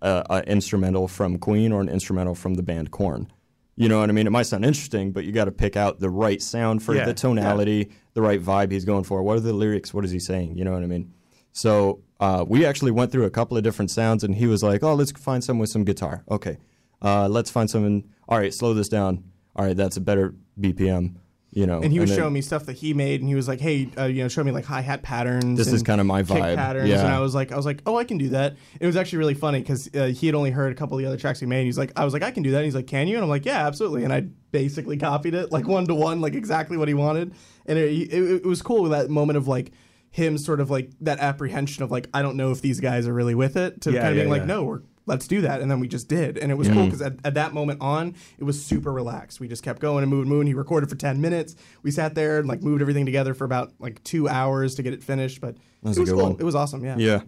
a, a instrumental from Queen or an instrumental from the band Korn? You know what I mean? It might sound interesting, but you got to pick out the right sound for Yeah, the tonality, the right vibe he's going for. What are the lyrics? What is he saying? You know what I mean? So uh, we actually went through a couple of different sounds, and he was like, "Oh, let's find some with some guitar. Okay, uh, let's find some. In, all right, slow this down. All right, that's a better BPM. You know." And he was then- showing me stuff that he made, and he was like, "Hey, uh, you know, show me like hi hat patterns. This is kinda my vibe. patterns." Yeah. And I was like, I was like, "Oh, I can do that." It was actually really funny because uh, he had only heard a couple of the other tracks he made. And he's like, "I was like, I can do that." And he's like, "Can you?" And I'm like, "Yeah, absolutely." And I basically copied it like one to one, like exactly what he wanted. And it, it, it was cool with that moment of like him sort of like that apprehension of like I don't know if these guys are really with it to Yeah, kind of yeah, being like, "No, we're." Let's do that, and then we just did, and it was cool because at, at that moment on, it was super relaxed. We just kept going and moving, moving. He recorded for ten minutes. We sat there and like moved everything together for about like two hours to get it finished. But was it a was good cool. one. It was awesome. Yeah. Yeah.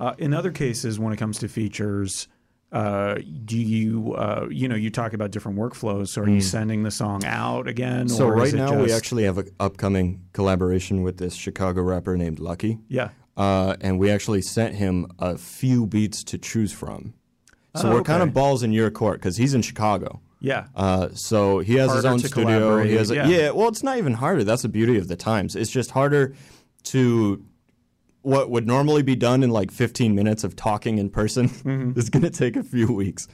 Uh, in other cases, when it comes to features, uh, do you uh, you know you talk about different workflows? So are you sending the song out again? Mm. So or right is it now we actually have an upcoming collaboration with this Chicago rapper named Lucky. yeah. Uh, and we actually sent him a few beats to choose from. So Oh, we're kind of balls in your court because he's in Chicago. Yeah. Uh, so he has his own studio. He has a, yeah. yeah. Well, it's not even harder. That's the beauty of the times. It's just harder to what would normally be done in like 15 minutes of talking in person Mm-hmm. is going to take a few weeks.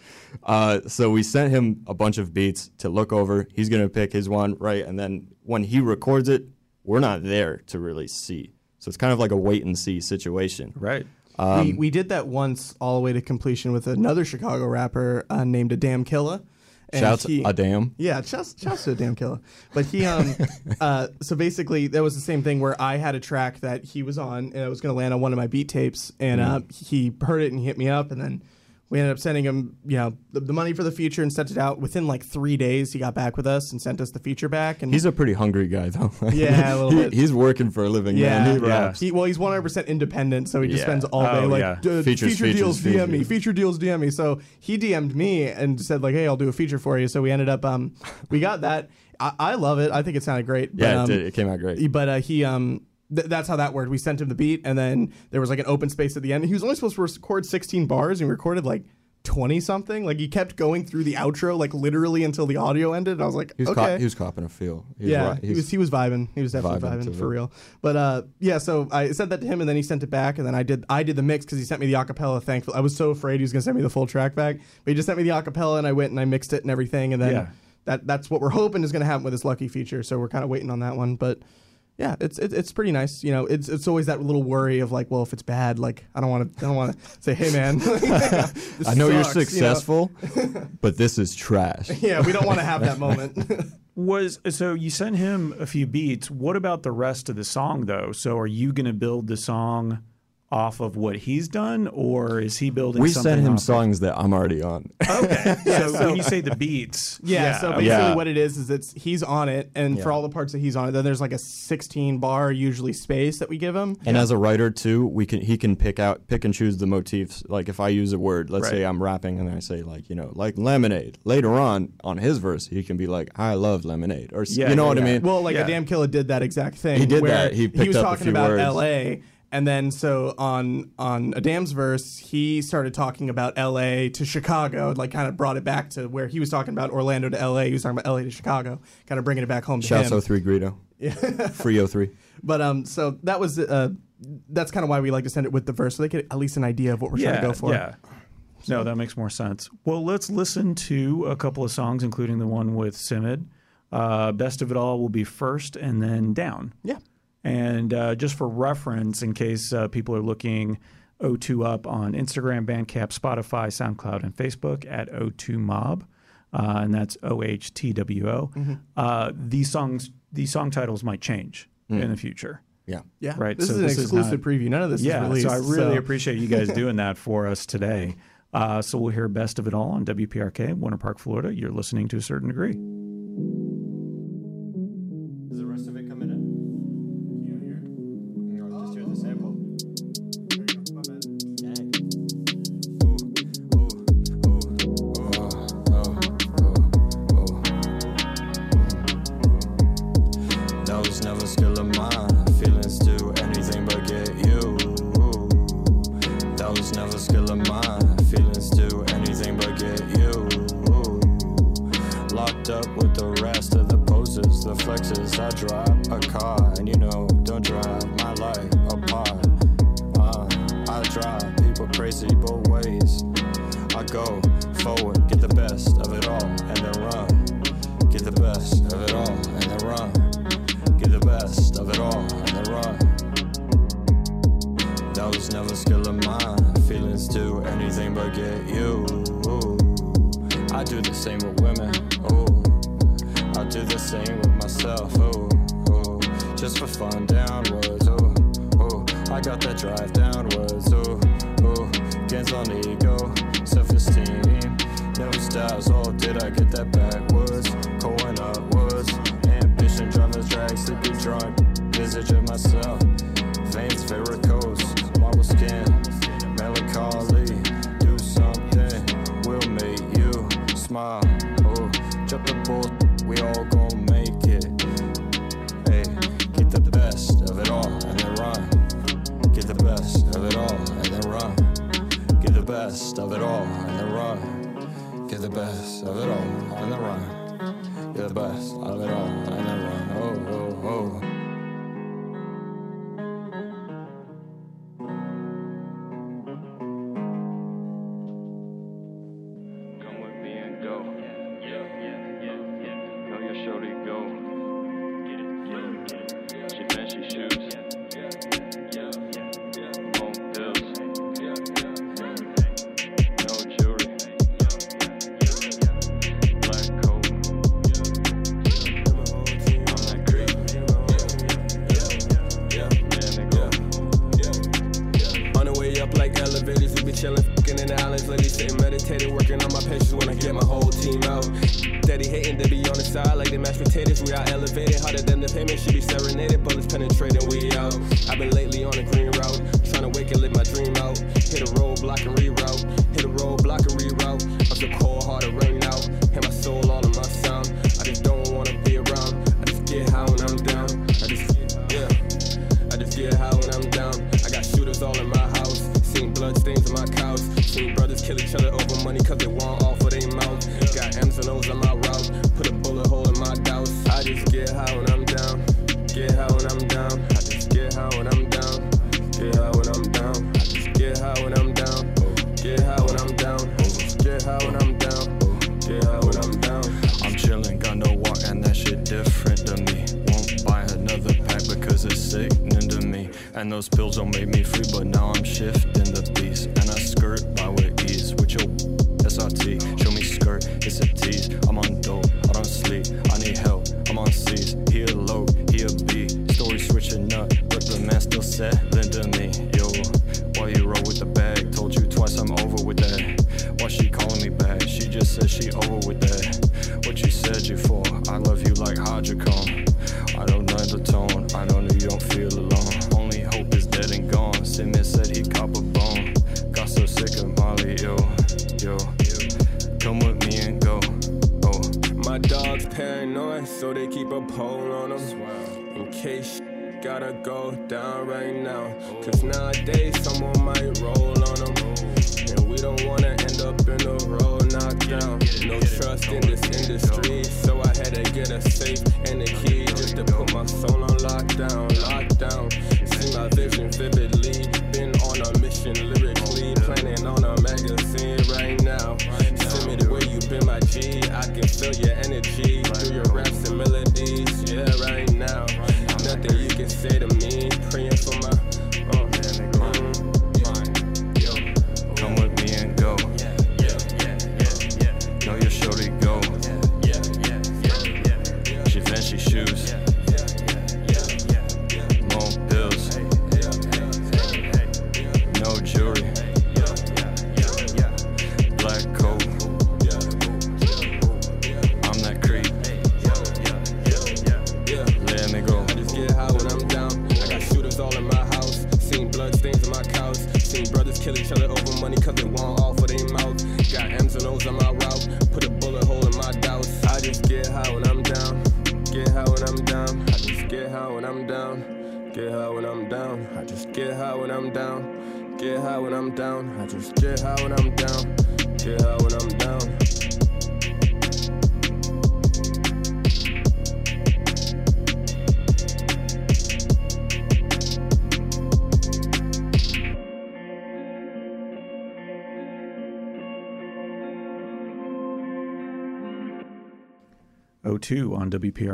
Uh, so we sent him a bunch of beats to look over. He's going to pick his one, right? And then when he records it, we're not there to really see. So it's kind of like a wait and see situation. Right. Um, we we did that once all the way to completion with another Chicago rapper uh, named Adam Killa. And Shouts he- a damn. Yeah, shouts, shouts to Adam Killa. But he, um, uh, so basically, that was the same thing where I had a track that he was on, and it was going to land on one of my beat tapes, and uh, he heard it and he hit me up, and then we ended up sending him, you know, the, the money for the feature and sent it out. Within like three days, he got back with us and sent us the feature back. And He's a pretty hungry guy, though. Yeah, a little He- bit. He's working for a living, yeah, man. He yeah. He, well, he's 100% independent, so he just Yeah. spends all day Oh, like, yeah. "Uh, Features, feature features, deals, DM me, feature deals, DM me. So he DM'd me and said like, hey, I'll do a feature for you. So we ended up, um, we got that. I, I love it. I think it sounded great. But, Yeah, um, it, did. it came out great. but uh, he um th- that's how that worked. We sent him the beat, and then there was like an open space at the end. He was only supposed to record 16 bars, and we recorded like 20 something. Like he kept going through the outro, like literally until the audio ended. And I was like, He was, okay. cop- he was copping a feel. He was yeah, right. he was he was vibing. He was definitely Vibing vibing, for it. real. But uh, yeah, so I sent that to him, and then he sent it back, and then I did I did the mix because he sent me the acapella. Thankful, I was so afraid he was gonna send me the full track back, but he just sent me the acapella, and I went and I mixed it and everything, and then Yeah. that that's what we're hoping is gonna happen with this lucky feature. So we're kind of waiting on that one, but. Yeah, it's, it's it's pretty nice. You know, it's it's always that little worry of like, well, if it's bad, like I don't want to I don't want to say, hey man, I know you're sucks, you successful, but this is trash. yeah, we don't want to have that moment. Was so you sent him a few beats. What about the rest of the song though? So are you going to build the song off of what he's done, or is he building? We sent him off of- songs that I'm already on. Okay, so, when you say the beats, Yeah, so basically Yeah. what it is is it's he's on it, and for all the parts that he's on it, then there's like a 16 bar usually space that we give him. And as a writer too, we can he can pick out pick and choose the motifs. Like if I use a word, let's say I'm rapping and I say like you know like lemonade. Later on on his verse, he can be like I love lemonade or Yeah, you know yeah, what I mean. Well, like Yeah. damn killer did that exact thing. He did where that. He picked was up a talking few about words. L.A. And then so on on Adam's verse, he started talking about L.A. to Chicago, like kind of brought it back to where he was talking about Orlando to L.A. He was talking about L.A. to Chicago, kind of bringing it back home to Shouts him. 03 Greedo. Free 03. But um, so that was uh, that's kind of why we like to send it with the verse, so they get at least an idea of what we're trying to go for. Yeah. No, that makes more sense. Well, let's listen to a couple of songs, including the one with Simid. Uh, Best of It All will be first and then down. Yeah. And uh, just for reference, in case uh, people are looking O2 up on Instagram, Bandcamp, Spotify, SoundCloud, and Facebook at O2 Mob, uh, and that's O H T W O. Uh, These songs, these song titles might change in the future. Yeah. Yeah, Right, This so is an this is exclusive not- preview. None of this yeah, is released. so I really appreciate you guys doing that for us today. Uh, so we'll hear best of it all on WPRK, Winter Park, Florida. You're listening to a certain degree. Flexes. I drive a car, and you know,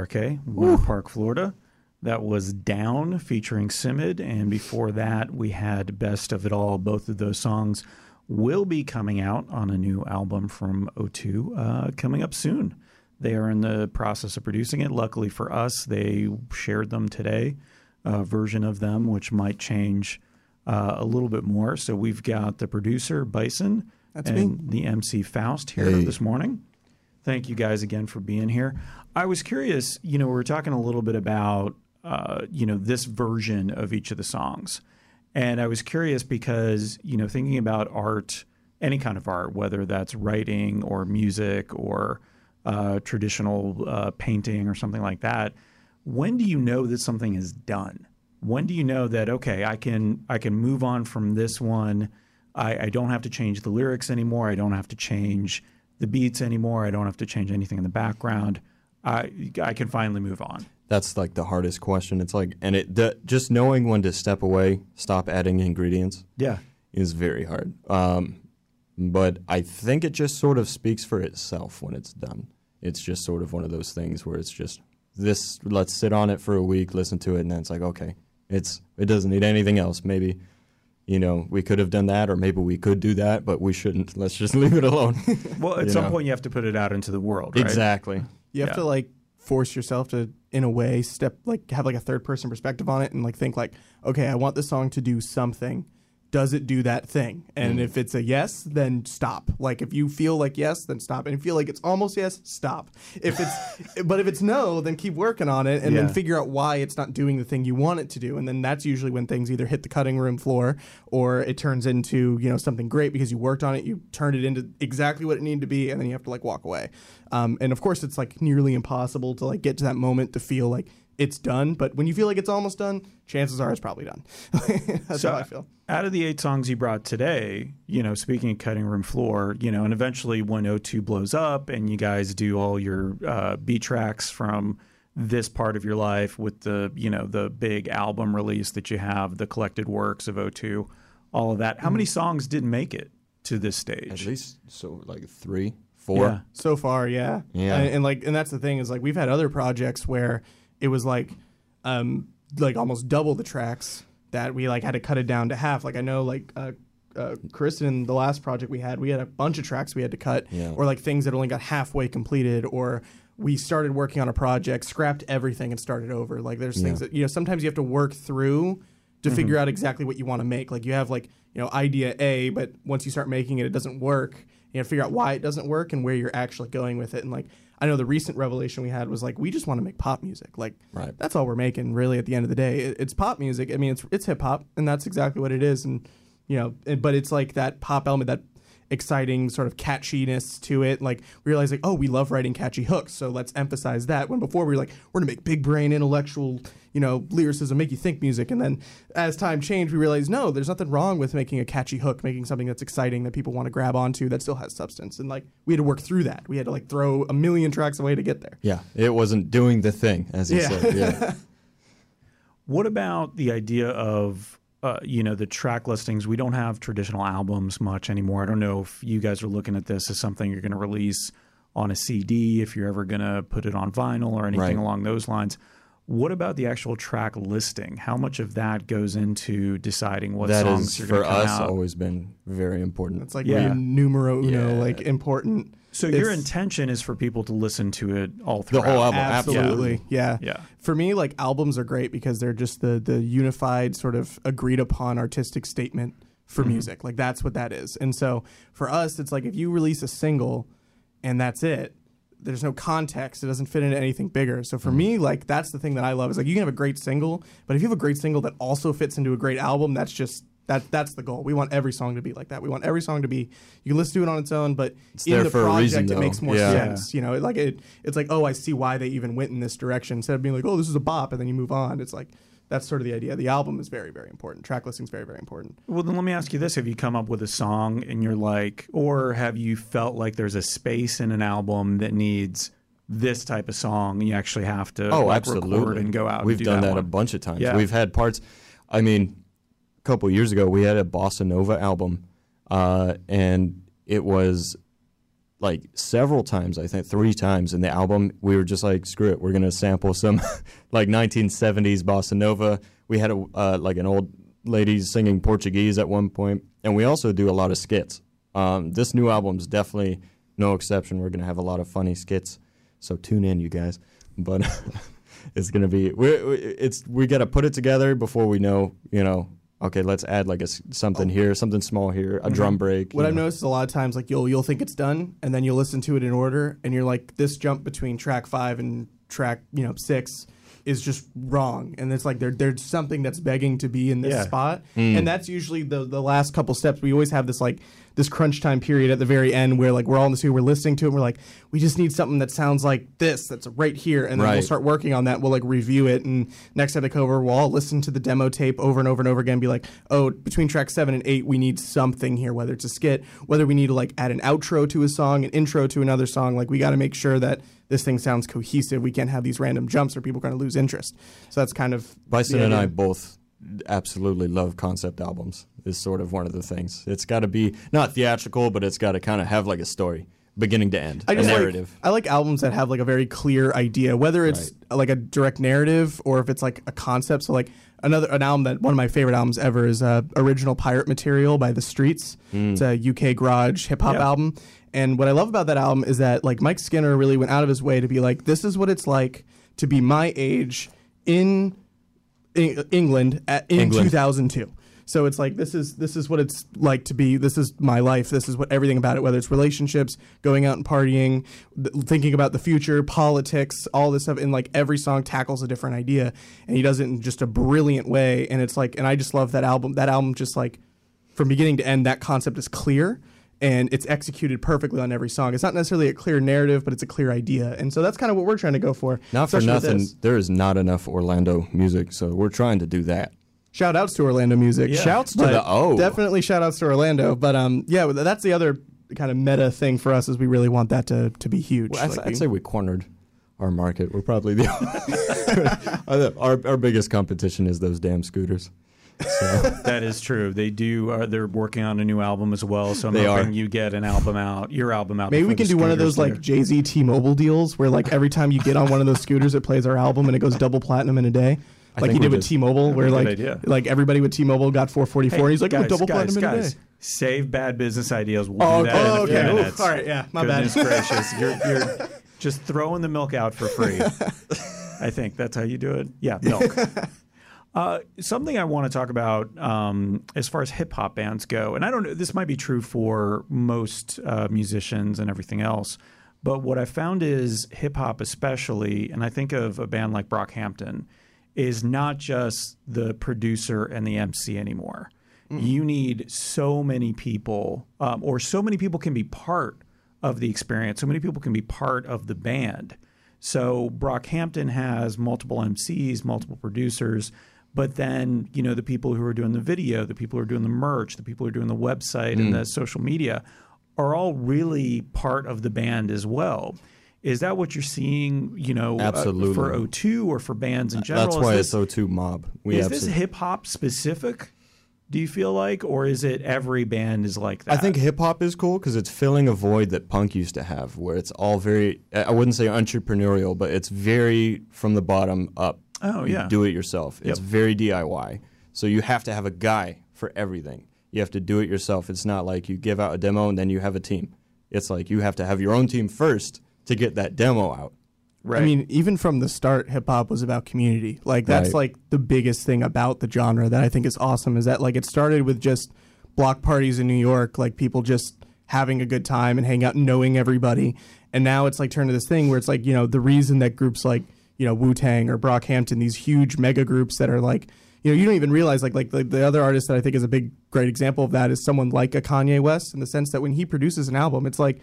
on WPRK, Winter Park, Florida. That was Down featuring Simid. And before that, we had Best of It All. Both of those songs will be coming out on a new album from O2 uh, coming up soon. They are in the process of producing it. Luckily for us, they shared them today, a version of them, which might change uh, a little bit more. So we've got the producer, Bison, That's and the MC, Faust, here Hey. this morning. Thank you guys again for being here. I was curious, you know, we were talking a little bit about, uh, you know, this version of each of the songs. And I was curious because, you know, thinking about art, any kind of art, whether that's writing or music or uh, traditional uh, painting or something like that, when do you know that something is done? When do you know that okay, I can I can move on from this one? I, I don't have to change the lyrics anymore. I don't have to change the beats anymore. I don't have to change anything in the background. I I can finally move on. That's like the hardest question. It's like, and it the, just knowing when to step away, stop adding ingredients Yeah. is very hard. Um, but I think it just sort of speaks for itself when it's done. It's just sort of one of those things where it's just this. Let's sit on it for a week, listen to it, and then it's like, okay, it's it doesn't need anything else. Maybe, you know, we could have done that, or maybe we could do that, but we shouldn't. Let's just leave it alone. Well, at You some know. point you have to put it out into the world, right? exactly. You have Yeah. to like force yourself to, in a way, step like have like a third person perspective on it and like think like, okay, I want this song to do something. Does it do that thing? And if it's a yes, then stop. Like if you feel like yes, then stop. And if you feel like it's almost yes, stop. If it's but if it's no, then keep working on it and Yeah. then figure out why it's not doing the thing you want it to do. And then that's usually when things either hit the cutting room floor or it turns into, you know, something great because you worked on it, you turned it into exactly what it needed to be, and then you have to like walk away. Um, and of course it's like nearly impossible to like get to that moment to feel like it's done. But when you feel like it's almost done, chances are it's probably done. that's So how I feel. out of the eight songs you brought today, you know, speaking of cutting room floor, you know, and eventually 102 blows up and you guys do all your uh, B tracks from this part of your life with the, you know, the big album release that you have, the collected works of O2, all of that. How many songs didn't make it to this stage? At least so like three, four. Yeah. So far, yeah, Yeah. and, and like, and that's the thing is like we've had other projects where it was like, um, like almost double the tracks that we like had to cut it down to half. Like I know, like uh, uh, Kristen, the last project we had, we had a bunch of tracks we had to cut, Yeah. or like things that only got halfway completed, or we started working on a project, scrapped everything, and started over. Like there's things that you know sometimes you have to work through to figure out exactly what you want to make. Like you have like you know idea A, but once you start making it, it doesn't work. You know figure out why it doesn't work and where you're actually going with it. And like I know the recent revelation we had was like we just want to make pop music. Like Right. that's all we're making really. At the end of the day, it, it's pop music. I mean, it's it's hip hop, and that's exactly what it is. And you know, but it's like that pop element that exciting sort of catchiness to it. Like we realized like, oh, we love writing catchy hooks, so let's emphasize that. When before we were like, we're gonna make big brain intellectual, you know, lyricism, make you think music. And then as time changed, we realized no, there's nothing wrong with making a catchy hook, making something that's exciting that people want to grab onto that still has substance. And like we had to work through that. We had to like throw a million tracks away to get there. Yeah, it wasn't doing the thing, as he Yeah. said. Yeah. What about the idea of uh, you know the track listings? We don't have traditional albums much anymore. I don't know if you guys are looking at this as something you're going to release on a CD, if you're ever going to put it on vinyl or anything Right. along those lines. What about the actual track listing? How much of that goes into deciding what that songs has you're going for to come us out? always been very important. It's like Yeah. numero uno, Yeah. like important. So your intention is for people to listen to it all through the whole album, Absolutely. Yeah. Yeah. For me, like albums are great because they're just the the unified sort of agreed upon artistic statement for Mm-hmm. music. Like that's what that is. And so for us, it's like if you release a single and that's it, there's no context. It doesn't fit into anything bigger. So for Mm-hmm. me, like that's the thing that I love is like you can have a great single, but if you have a great single that also fits into a great album, that's just That that's the goal. We want every song to be like that. We want every song to be you can listen to it on its own, but It's in the project reason, it makes more Yeah. sense. You know, like it it's like, oh, I see why they even went in this direction instead of being like, oh, this is a bop and then you move on. It's like that's sort of the idea. The album is very, very important. Track listing is very, very important. Well, then let me ask you this: Have you come up with a song and you're like, or have you felt like there's a space in an album that needs this type of song? And you actually have to Oh, like, absolutely. record and go out. We've and do done that, one? a bunch of times. Yeah. We've had parts. I mean, a couple years ago, we had a bossa nova album, uh, and it was like several times. I think three times in the album. We were just like, screw it, we're gonna sample some like 1970s bossa nova. We had a uh, like an old lady singing Portuguese at one point, and we also do a lot of skits. Um, this new album's definitely no exception. We're gonna have a lot of funny skits, so tune in, you guys. But it's gonna be we it's we got to put it together before we know you know okay let's add like a s- something oh. here something small here a mm-hmm. drum break What you I've know. noticed a lot of times, like you'll you'll think it's done, and then you'll listen to it in order, and you're like, this jump between track five and track you know six is just wrong, and it's like there there's something that's begging to be in this Yeah. spot, Hmm. and that's usually the the last couple steps. We always have this like this crunch time period at the very end where like we're all in the studio, we're listening to it, and we're like, we just need something that sounds like this, that's right here, and then we'll Right. start working on that. We'll like review it, and next time they come over, we'll all listen to the demo tape over and over and over again. And be like, oh, between track seven and eight, we need something here. Whether it's a skit, whether we need to like add an outro to a song, an intro to another song. Like we got to make sure that this thing sounds cohesive. We can't have these random jumps or people are going to lose interest. So that's kind of Bison and I both absolutely love concept albums is sort of one of the things it's got to be not theatrical but it's got to kind of have like a story beginning to end I a just narrative Like, I like albums that have like a very clear idea, whether it's like a direct narrative or if it's like a concept. So like another an album that one of my favorite albums ever is uh, original Pirate Material by The Streets. It's a UK garage hip hop Yeah. album, and what I love about that album is that like Mike Skinner really went out of his way to be like, this is what it's like to be my age in England at, in England. 2002. So it's like this is this is what it's like to be. This is my life. This is what everything about it. Whether it's relationships, going out and partying, th- thinking about the future, politics, all this stuff. And like every song tackles a different idea, and he does it in just a brilliant way. And it's like, and I just love that album. That album just like from beginning to end, that concept is clear and it's executed perfectly on every song. It's not necessarily a clear narrative, but it's a clear idea. And so that's kind of what we're trying to go for. not for nothing there is not enough orlando music so we're trying to do that Shout outs to Orlando Music. Yeah. Shouts to the O. Definitely shout outs to Orlando. But um, yeah, that's the other kind of meta thing for us is we really want that to, to be huge. Well, I'd, Like, I'd we- say we cornered our market we're probably the our, our biggest competition is those damn scooters so That is true. They do. Uh, they're working on a new album as well. So I'm They hoping are. you get an album out, your album out. Maybe we can do one of scooters those like. Jay Z T Mobile deals where like every time you get on one of those scooters, it plays our album and it goes double platinum in a day. I Like he did with did. T Mobile, where like idea. like everybody with T Mobile got 444. and he's like, guys, oh, double guys, platinum in a day. Save bad business ideas. We'll Oh, do that in oh, a few okay. Oof. All right, yeah, my Goodness bad. gracious, you're, you're just throwing the milk out for free. I think that's how you do it. Yeah, milk. Uh, something I want to talk about um, as far as hip hop bands go, and I don't know, this might be true for most uh, musicians and everything else, but what I found is hip hop, especially, and I think of a band like Brockhampton, is not just the producer and the MC anymore. You need so many people, um, or so many people can be part of the experience. So many people can be part of the band. So Brockhampton has multiple MCs, multiple producers, but then you know the people who are doing the video, the people who are doing the merch, the people who are doing the website and the social media are all really part of the band as well. Is that what you're seeing? You know, uh, for O2 or for bands in general. that's Is why this- it's O2 Mob. We is this hip hop specific? Do you feel like, or is it every band is like that? I think hip hop is cool because it's filling a void that punk used to have, where it's all very, I wouldn't say entrepreneurial, but it's very from the bottom up. Oh, You yeah. do it yourself. It's Yep. very DIY. So you have to have a guy for everything. You have to do it yourself. It's not like you give out a demo and then you have a team. It's like you have to have your own team first to get that demo out. right. I mean, even from the start, hip hop was about community. Like that's Right. like the biggest thing about the genre that I think is awesome is that like it started with just block parties in New York, like people just having a good time and hang out, knowing everybody. And now it's like turned to this thing where it's like you know the reason that groups like you know Wu Tang or Brockhampton, these huge mega groups that are like you know you don't even realize like like the, the other artist that I think is a big great example of that is someone like a Kanye West in the sense that when he produces an album, it's like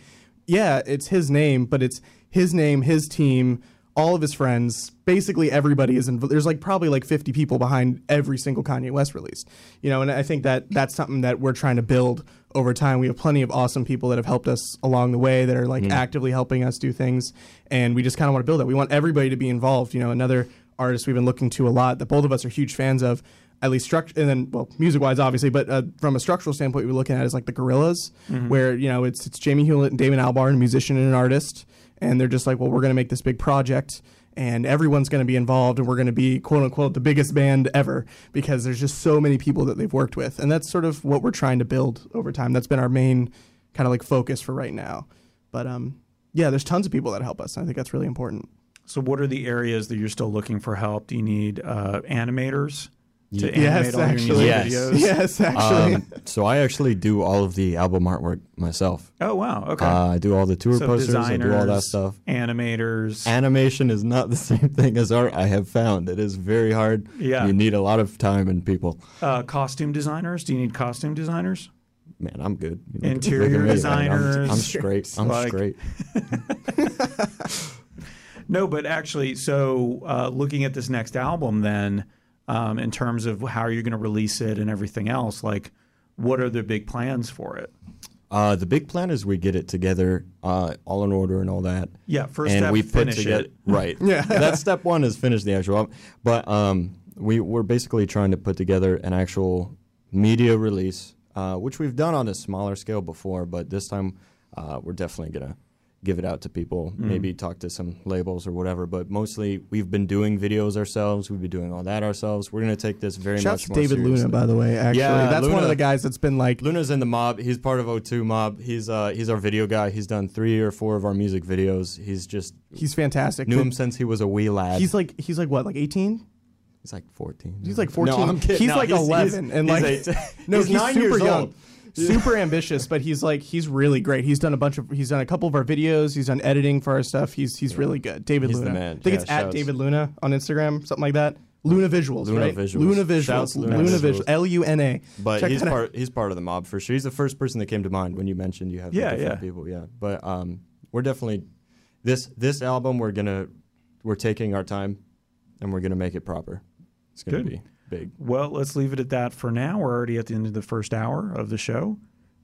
yeah, it's his name, but it's his name, his team, all of his friends, basically everybody is involved. There's like probably like 50 people behind every single Kanye West release, you know, and I think that that's something that we're trying to build over time. We have plenty of awesome people that have helped us along the way that are like mm-hmm. actively helping us do things, and we just kind of want to build that. We want everybody to be involved. You know, another artist we've been looking to a lot that both of us are huge fans of. At least structure, and then well, music wise, obviously, but uh, from a structural standpoint, we're looking at is like the Gorillaz, where you know it's it's Jamie Hewlett and David Albarn, a musician and an artist, and they're just like, well, we're going to make this big project, and everyone's going to be involved, and we're going to be quote unquote the biggest band ever because there's just so many people that they've worked with, and that's sort of what we're trying to build over time. That's been our main kind of like focus for right now, but um, yeah, there's tons of people that help us. I think that's really important. So, what are the areas that you're still looking for help? Do you need uh, animators to Ye- animate Yes, all your actually. music Yes. videos? Yes, actually. Um, so I actually do all of the album artwork myself. Oh wow. Okay. Uh, I do all the tour so posters. I do all that designers, stuff. Animators. Animation is not the same thing as art. I have found it is very hard. Yeah. you need a lot of time and people. uh, costume designers. Do you need costume designers? Man, I'm good. You look Interior look at me. I'm- designers. I'm, straight. I'm Like- straight. No, but actually, so uh, looking at this next album, then um, in terms of how you're going to release it and everything else, like what are the big plans for it? Uh, the big plan is we get it together, uh, all in order and all that. Yeah, first and step, we put finish together it. right. Yeah. that's step one is finish the actual album. But um, we we're basically trying to put together an actual media release, uh, which we've done on a smaller scale before, but this time uh, we're definitely gonna give it out to people. Mm. Maybe talk to some labels or whatever. But mostly we've been doing videos ourselves. We've been doing all that ourselves. We're gonna take this very Shouts much to more David seriously. Luna, by the way. Actually, Yeah, that's one of the guys that's been like Luna's in the mob. He's part of O2 Mob. He's uh he's our video guy. He's done three or four of our music videos. He's just he's fantastic. knew him since he was a wee lad. He's like he's like what, like 18? He's like 14. He's like 14. No, I'm kidding. He's No, like 11 and like he's eight- no, he's he's, nine super years young. old. Super ambitious, but he's like he's really great. He's done a bunch of he's done a couple of our videos. He's done editing for our stuff. He's he's really good. David He's the Luna. man. I think Yeah, it's at. David Luna on Instagram, something like that. Luna Visuals, Luna right? Visuals. Luna Visuals. Shouts Luna Luna Visuals. L U N A. But Check he's that out. part he's part of the mob for sure. He's the first person that came to mind when you mentioned you have Yeah, different yeah. people. Yeah. But um we're definitely this this album we're gonna we're taking our time and we're gonna make it proper. It's gonna Good. be big. Well, let's leave it at that for now. We're already at the end of the first hour of the show.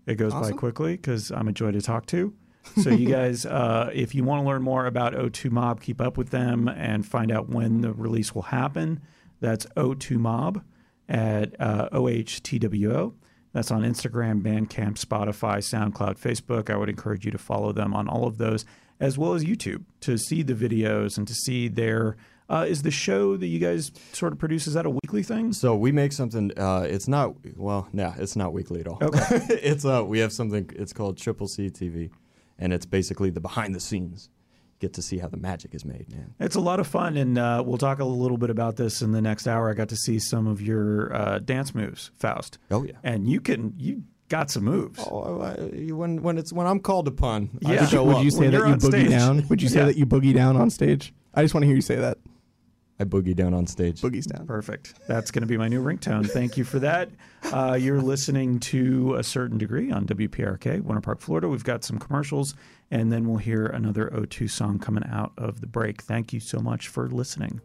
It goes by quickly because I'm a joy to talk to. So, you guys, uh, if you want to learn more about O2 Mob, keep up with them and find out when the release will happen. That's O2 Mob at uh, OHTWO. That's on Instagram, Bandcamp, Spotify, SoundCloud, Facebook. I would encourage you to follow them on all of those, as well as YouTube, to see the videos and to see their. Uh, is the show that you guys sort of produce is that a weekly thing? So we make something. Uh, it's not well. Yeah, it's not weekly at all. Okay. it's uh, we have something. It's called Triple C TV, and it's basically the behind the scenes. Get to see how the magic is made, man. It's a lot of fun, and uh, we'll talk a little bit about this in the next hour. I got to see some of your uh, dance moves, Faust, Oh yeah. and you can you got some moves. Oh, I, I- when when it's when I'm called upon, I Yeah. show Would up. you say When that you're you on boogie stage. down? Would you say Yeah. that you boogie down on stage? I just want to hear you say that. I boogie down on stage. Boogies down. Perfect. That's going to be my new ringtone. Thank you for that. Uh, you're listening to a certain degree on WPRK, Winter Park, Florida. We've got some commercials, and then we'll hear another O2 song coming out of the break. Thank you so much for listening.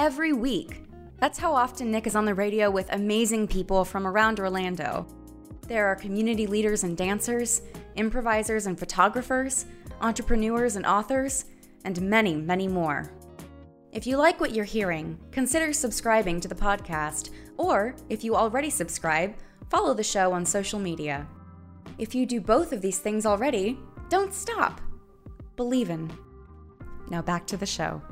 every week. That's how often Nick is on the radio with amazing people from around Orlando. There are community leaders and dancers, improvisers and photographers, entrepreneurs and authors, and many, many more. If you like what you're hearing, consider subscribing to the podcast, or if you already subscribe, follow the show on social media. If you do both of these things already, don't stop. Believe in. Now back to the show.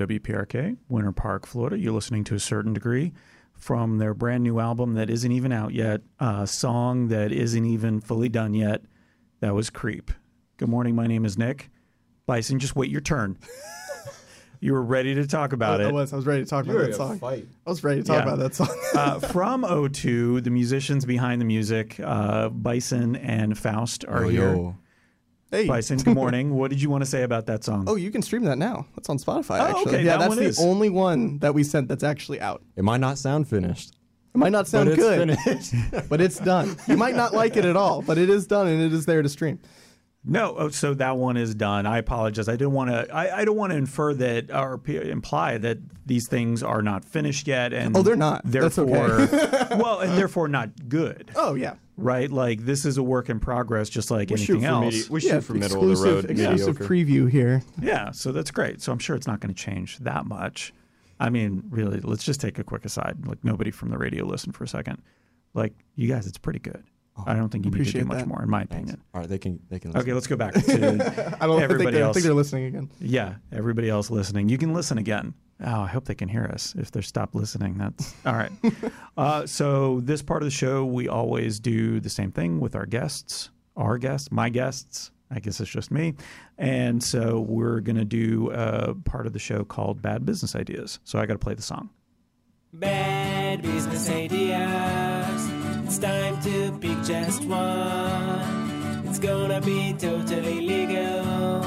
On WPRK, Winter Park, Florida. You're listening to a certain degree from their brand new album that isn't even out yet, a song that isn't even fully done yet. That was Creep. Good morning. My name is Nick. Bison, just wait your turn. you were ready to talk about I, I it. was. I was ready to talk about that song. I was ready to talk Yeah. about that song. uh, from O2, the musicians behind the music, uh, Bison and Faust are Oh, here. yo. Hey. Bison, good morning. what did you want to say about that song? Oh, you can stream that now. That's on Spotify. Oh, actually, okay, yeah, that that's the is. only one that we sent that's actually out. It might not sound finished, It might not sound but it's good, finished. but it's done. You might not like it at all, but it is done and it is there to stream. No, oh, so that one is done. I apologize. I didn't want to. I, I don't want to infer that or p- imply that these things are not finished yet. And Oh, they're not. That's Therefore, okay. well, and therefore not good. Oh yeah, Right? Like this is a work in progress, just like we shoot anything for, else. medi- we yeah. shoot for middle of the exclusive, road. exclusive mediocre. preview here. Yeah, so that's great. So I'm sure it's not going to change that much. I mean, really, let's just take a quick aside. Like nobody from the radio listen for a second. Like you guys, it's pretty good. Oh, I don't think you need to do appreciate much that. more, in my Thanks. opinion. All right, they can they can. Okay, let's go back to I don't think everybody they're, I think they're listening again. Yeah, everybody else listening, you can listen again. Oh, I hope they can hear us. If they're stopped listening, that's all right. uh, so this part of the show, we always do the same thing with our guests, our guests, my guests. I guess it's just me, and so we're gonna do a part of the show called Bad Business Ideas. So I got to play the song. Bad business ideas. It's time to pick just one. It's gonna be totally legal.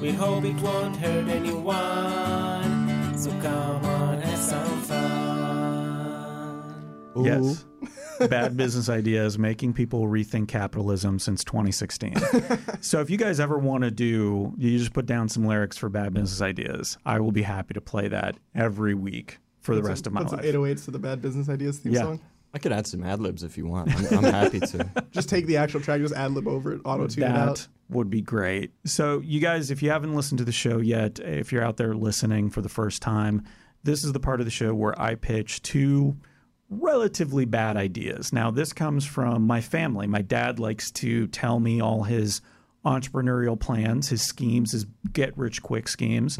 We hope it won't hurt anyone. So come on, have some fun. Yes. Bad business ideas, making people rethink capitalism since 2016. so if you guys ever want to do, you just put down some lyrics for bad business ideas. I will be happy to play that every week for the rest of my Put some life. 808s to the Bad Business Ideas theme Yeah. song. I could add some ad libs if you want. I'm, I'm happy to. Just take the actual track, just ad lib over it, auto tune it That out. would be great. So, you guys, if you haven't listened to the show yet, if you're out there listening for the first time, this is the part of the show where I pitch two relatively bad ideas. Now, this comes from my family. My dad likes to tell me all his entrepreneurial plans, his schemes, his get rich quick schemes,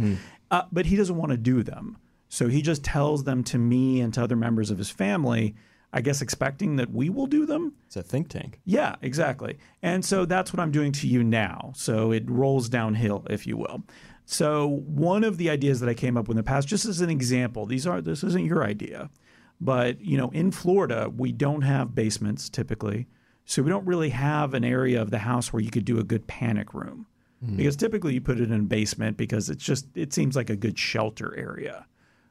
uh, but he doesn't want to do them. So he just tells them to me and to other members of his family, I guess expecting that we will do them. It's a think tank. Yeah, exactly. And so that's what I'm doing to you now. So it rolls downhill, if you will. So one of the ideas that I came up with in the past, just as an example, these are this isn't your idea, but you know, in Florida, we don't have basements typically. So we don't really have an area of the house where you could do a good panic room. Hmm. Because typically you put it in a basement because it's just it seems like a good shelter area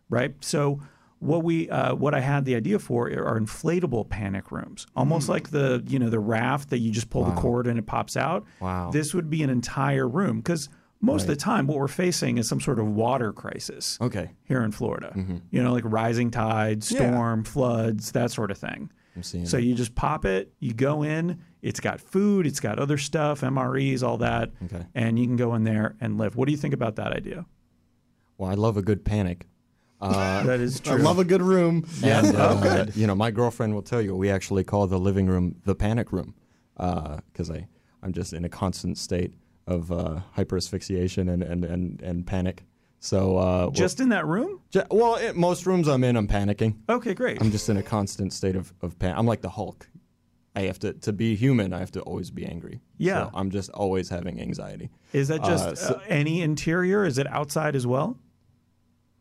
right? So what we uh, what I had the idea for are inflatable panic rooms, almost like the you know the raft that you just pull the cord and it pops out. Wow. This would be an entire room because most of the time what we're facing is some sort of water crisis Okay, here in Florida. You know, like rising tide, storm, floods, that sort of thing. I'm seeing. So you just pop it, you go in, it's got food, it's got other stuff, MREs, all that, Okay. and you can go in there and live. What do you think about that idea? Well, I love a good panic. Uh, That is true. I love a good room. and uh, you know, my girlfriend will tell you we actually call the living room the panic room because I I'm just in a constant state of uh, hyper asphyxiation and, and, and, and panic. So uh, Just in that room? well, ju- well, it, most rooms I'm in, I'm panicking. Okay, great. I'm just in a constant state of of panic. I'm like the Hulk. I have to to be human. I have to always be angry. Yeah. so I'm just always having anxiety. Is that just Uh, so- uh, any interior? Is it outside as well?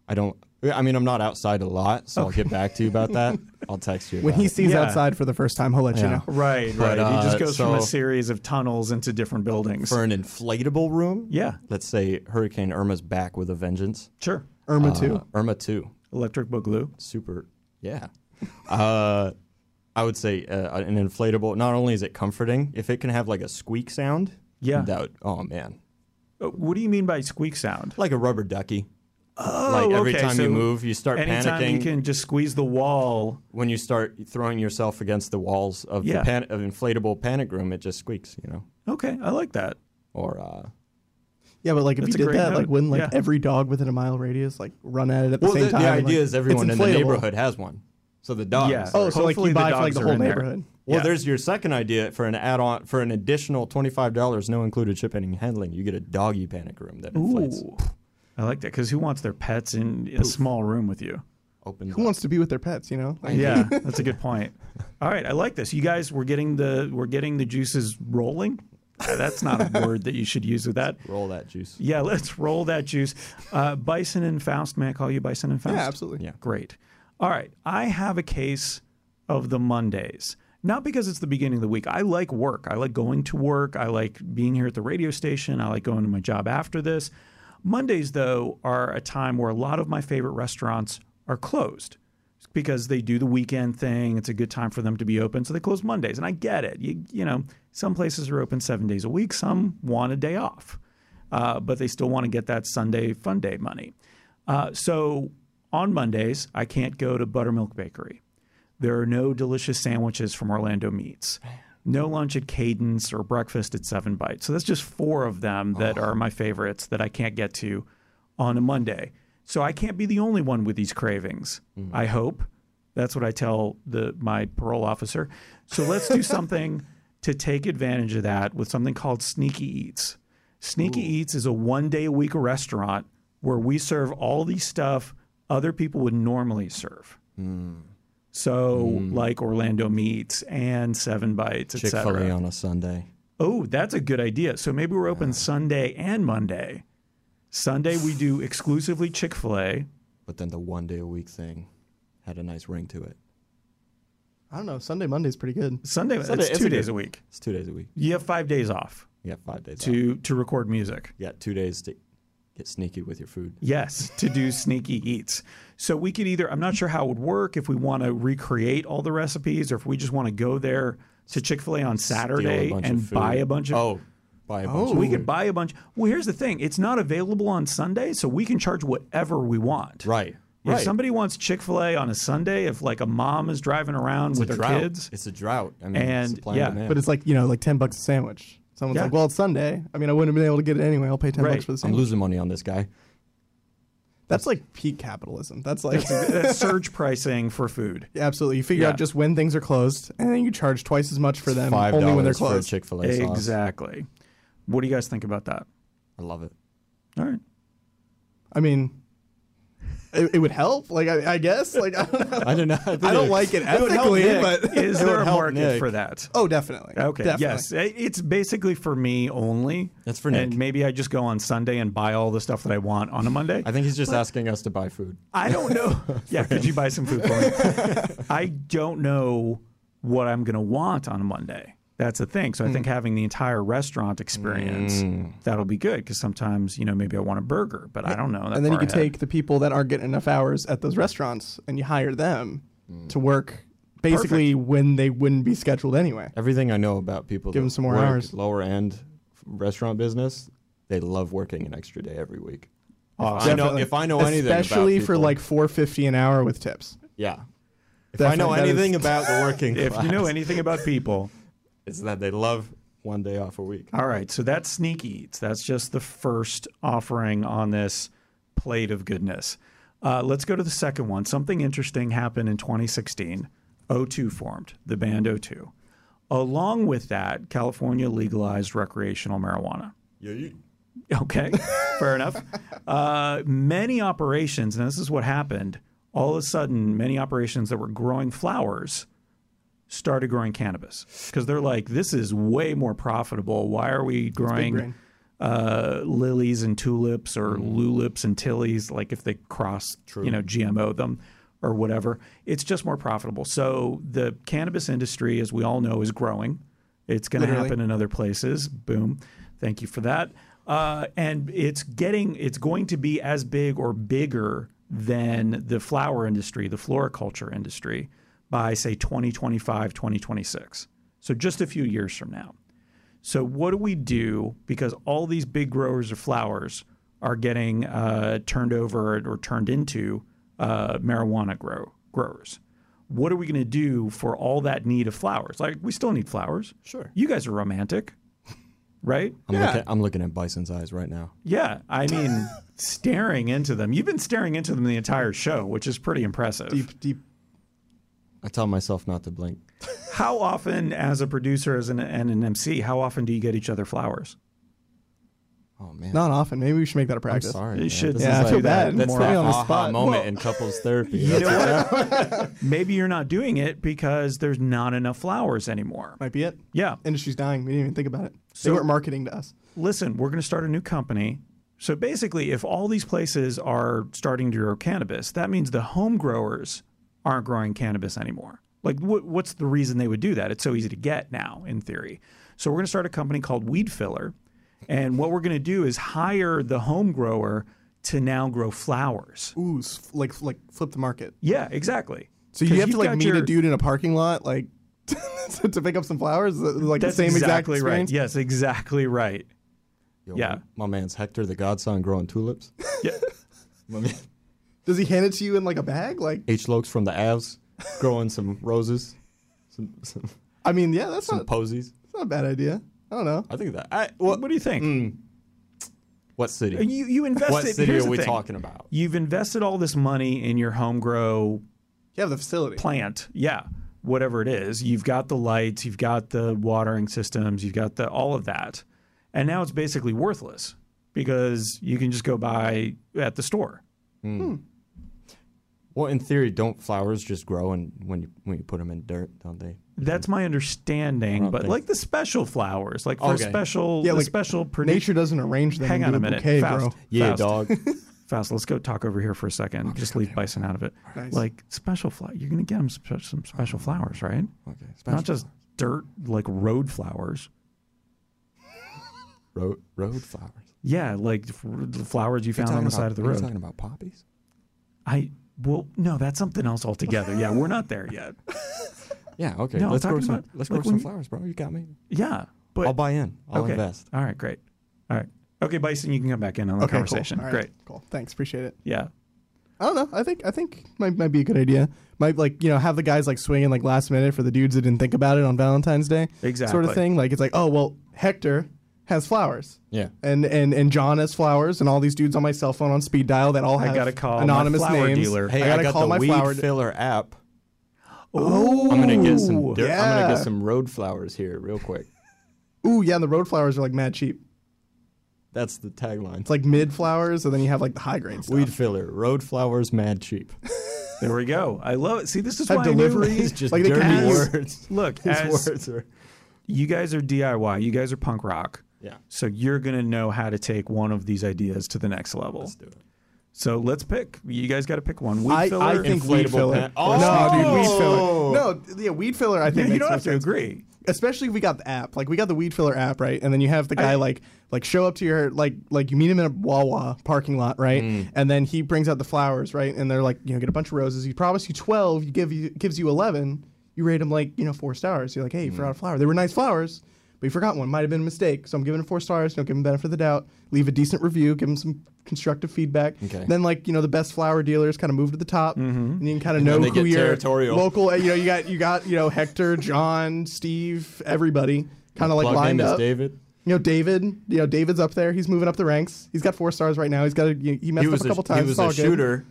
I don't. I mean, I'm not outside a lot, so I'll get back to you about that. I'll text you. When he sees Yeah. outside for the first time, he'll let you know. Right, But, right. he just uh, goes from a series of tunnels into different buildings. for an inflatable room, yeah, let's say Hurricane Irma's back with a vengeance. sure. Irma Uh, too. Irma two, Electric boogaloo. super. Yeah. uh, I would say uh, an inflatable. Not only is it comforting, if it can have like a squeak sound, Yeah. that would, oh man, Uh, What do you mean by squeak sound? like a rubber ducky. Oh, like every okay, time so you move, you start Anytime panicking. you can just squeeze the wall. when you start throwing yourself against the walls of Yeah. the pan- of inflatable panic room, it just squeaks, you know. Okay, I like that. Or uh, Yeah, but like if That's you did that, note. like wouldn't like Yeah. every dog within a mile radius like run at it at the well, same the, time? the idea like, is everyone in the neighborhood has one. So the dogs. Yeah. Oh, so like you the buy for like the whole in there. neighborhood. Well, Yeah. there's your second idea for an add-on for an additional twenty-five dollars, no included shipping and handling. You get a doggy panic room that inflates. Ooh, I like that because who wants their pets in a small room with you? Opens Who up. wants to be with their pets? You know. Like, Yeah, that's a good point. All right, I like this. You guys, we're getting the we're getting the juices rolling. Uh, That's not a word that you should use with that. roll that juice. Yeah, let's roll that juice. Uh, Bison and Faust. May I call you Bison and Faust? Yeah, absolutely. Yeah. Great. All right. I have a case of the Mondays. Not because it's the beginning of the week. I like work. I like going to work. I like being here at the radio station. I like going to my job after this. Mondays, though, are a time where a lot of my favorite restaurants are closed because they do the weekend thing. It's a good time for them to be open. So they close Mondays. And I get it. You, you know, some places are open seven days a week, some want a day off, uh, but they still want to get that Sunday fun day money. Uh, so on Mondays, I can't go to Buttermilk Bakery. There are no delicious sandwiches from Orlando Meats. No lunch at Kadence or breakfast at Seven Bites. So that's just four of them that are oh. my favorites that I can't get to on a Monday. So I can't be the only one with these cravings. Mm. I hope. That's what I tell the my parole officer. So let's do something to take advantage of that with something called Sneaky Eats. Sneaky Eats is a one day a week restaurant where we serve all these stuff other people would normally serve. Hmm. So mm. like Orlando Meats and Seven Bites, etc. Chick Fil A on a Sunday. Oh, that's a good idea. So maybe we're open Sunday and Monday. Sunday we do exclusively Chick Fil A. But then the one day a week thing had a nice ring to it. I don't know. Sunday, Monday's pretty good. Sunday, Sunday- it's it's two a good- days a week. It's two days a week. You have five days off You got five days. off. to to record music. Yeah, two days to get sneaky with your food. Yes, to do sneaky eats. So we could either, I'm not sure how it would work if we want to recreate all the recipes or if we just want to go there to Chick fil A on Steal a Saturday and buy a bunch of. Oh, buy a bunch. Oh. of We food. could buy a bunch. Well, here's the thing it's not available on Sunday, so we can charge whatever we want. Right. If right. somebody wants Chick fil A on a Sunday, if like a mom is driving around it's with a her drought. kids, It's a drought. I mean, And, supply yeah, and demand. But it's like you know, like ten bucks a sandwich. Someone's Yeah. like, "Well, it's Sunday. I mean, I wouldn't have been able to get it anyway. I'll pay ten Right. bucks for the sandwich. I'm losing money on this guy. That's like peak capitalism. That's like that's surge pricing for food. absolutely. You figure Yeah. out just when things are closed, and then you charge twice as much for them Five only when they're dollars for closed. Chick Fil A sauce. Exactly. What do you guys think about that? I love it. All right. I mean, it, it would help. Like I, I guess. Like I don't know. I don't know. I, I don't like it would ethically, Nick. but Is there a market Nick. for that? oh, definitely. Okay. Definitely. Yes. It's basically for me only. That's for Nick. And maybe I just go on Sunday and buy all the stuff that I want on a Monday. I think he's just asking us to buy food. I don't know. yeah. Could you buy some food for me? I don't know what I'm going to want on a Monday. That's the thing. Hmm. So I think having the entire restaurant experience that'll be good because sometimes you know maybe I want a burger, but I don't know. that and then you far can ahead. take the people that aren't getting enough hours at those restaurants and you hire them Hmm. to work basically when they wouldn't be scheduled anyway. Everything I know about people Give them some more work hours. lower end restaurant business, they love working an extra day every week. If I know if I know anything about especially for people- like four fifty an hour with tips. yeah. If I know Definitely, that is- anything about the working if class, you know anything about people. It's that they love one day off a week. All right, so that's Sneaky Eats. That's just the first offering on this plate of goodness. Uh, let's go to the second one. Something interesting happened in 2016. O2 formed, the band O2. Along with that, California legalized recreational marijuana. Yeah, okay, fair enough. Uh, many operations, and this is what happened. All of a sudden, many operations that were growing flowers started growing cannabis because they're like, this is way more profitable. Why are we growing uh, lilies and tulips or lulips and tillies? Like if they cross, you know, GMO them or whatever, it's just more profitable. So the cannabis industry, as we all know, is growing. It's going to happen in other places. Boom. Thank you for that. Uh, and it's getting, it's going to be as big or bigger than the flower industry, the floriculture industry, by say 2025, 2026. So just a few years from now. So what do we do? Because all these big growers of flowers are getting uh, turned over or turned into uh, marijuana grow growers. What are we going to do for all that need of flowers? Like we still need flowers. Sure. You guys are romantic, right? I'm, looking, I'm looking at Bison's eyes right now. Yeah. I mean, staring into them. You've been staring into them the entire show, which is pretty impressive. Deep, deep. I tell myself not to blink. How often, as a producer as an, and an MC, how often do you get each other flowers? Oh man. Not often. Maybe we should make that a I'm practice. sorry. You man. should This Yeah, is I feel like bad. That, that's More the on the spot. moment Well- in couples therapy. You know what- what? Maybe you're not doing it because there's not enough flowers anymore. Might be it. Yeah. Industry's dying. We didn't even think about it. They weren't marketing to us. Listen, we're going to start a new company. So basically, if all these places are starting to grow cannabis, that means the home growers aren't growing cannabis anymore. Like, what, what's the reason they would do that? It's so easy to get now, in theory. So we're going to start a company called Weed Filler, and what we're going to do is hire the home grower to now grow flowers. Ooh, s- like like flip the market. Yeah, exactly. So you 'Cause have to you've like got meet your- a dude in a parking lot, like to, to pick up some flowers. Is it, Like That's the same exactly exact right. experience. Yes, exactly right. Yo, Yeah. My, my man's Hector, the godson, growing tulips. Yeah. My man Does he hand it to you in like a bag? Like, H. Lokes from the Avs, growing some roses, some some, I mean, yeah, that's some not, posies. that's not a bad idea. I don't know. I think that. I, What, what do you think? Mm, what city? You you invested. what city here's are we thing. talking about? You've invested all this money in your home grow You have the facility. plant. Yeah, whatever it is. You've got the lights, you've got the watering systems, you've got the all of that. And now it's basically worthless because you can just go buy at the store. Well, in theory, don't flowers just grow and when you when you put them in dirt, don't they? That's my understanding, but think- like the special flowers, like for Okay. special, Yeah, the like, special produ- Nature doesn't arrange them. Hang on a minute, bouquet, fast, bro. Yeah, dog. fast. Let's go talk over here for a second. Just leave bison out of it. Nice. Like special flower, you're gonna get them spe- some special flowers, right? Okay, Not just dirt like road flowers. road road flowers. Yeah, like the flowers you You're found on the about- side of the road. talking about poppies? I well, no, that's something else altogether. Yeah, we're not there yet. Yeah. Okay. No, I'm let's grow talking some. about, let's like, grow some when- flowers, bro. You got me. Yeah, but I'll buy in. I'll okay. invest. All right, great. All right, okay, Bison, you can come back in on the Okay, cool. conversation. All right, Great. Cool. Thanks. Appreciate it. Yeah. I don't know. I think I think might might be a good idea. Might like you know have the guys like swinging like last minute for the dudes that didn't think about it on Valentine's Day. Exactly. Sort of thing. Like it's like oh well Hector has flowers. Yeah. And, and and John has flowers, and all these dudes on my cell phone on speed dial that all I have gotta call my anonymous flower names. dealer. Hey, I I, gotta got call the my weed flower. filler app. Oh, I'm gonna get some. Dirt, I'm gonna yeah. get some road flowers here real quick. Ooh, yeah, and the road flowers are like mad cheap. That's the tagline. It's like mid flowers, and then you have like the high grade stuff. Weed filler, road flowers, mad cheap. There we go. I love it. See, this is Have why I knew- delivery. It's just Like they dirty can use- words. Look, His as words are. you guys are DIY, you guys are punk rock. Yeah. So you're gonna know how to take one of these ideas to the next level. Let's do it. So let's pick. You guys got to pick one. Weed I, filler. I think weed Inflatable filler. pen- No, dude, weed Oh! filler. No, yeah, weed filler. I Yeah, think you makes don't more have to sense. agree. especially if we got the app. Like we got the weed filler app, right? And then you have the guy I- like like show up to your like like you meet him in a Wawa parking lot, right? Mm. And then he brings out the flowers, right? And they're like, you know, get a bunch of roses. He promised you twelve. You give you gives you eleven. You rate him like you know four stars. You're like, hey, you Mm. forgot a flower. They were nice flowers. But you forgot one. Might have been a mistake. So I'm giving him four stars. Don't give him benefit of the doubt. Leave a decent review. Give him some constructive feedback. Okay. Then like you know the best flower dealers kind of move to the top, Mm-hmm. and you can kind of know who your local. You know you got you got you know Hector, John, Steve, everybody kind of like lined name is up. David. You know, David. You know, David's up there. He's moving up the ranks. He's got four stars right now. He's got a, he messed he up a couple a, times. He was a good. shooter,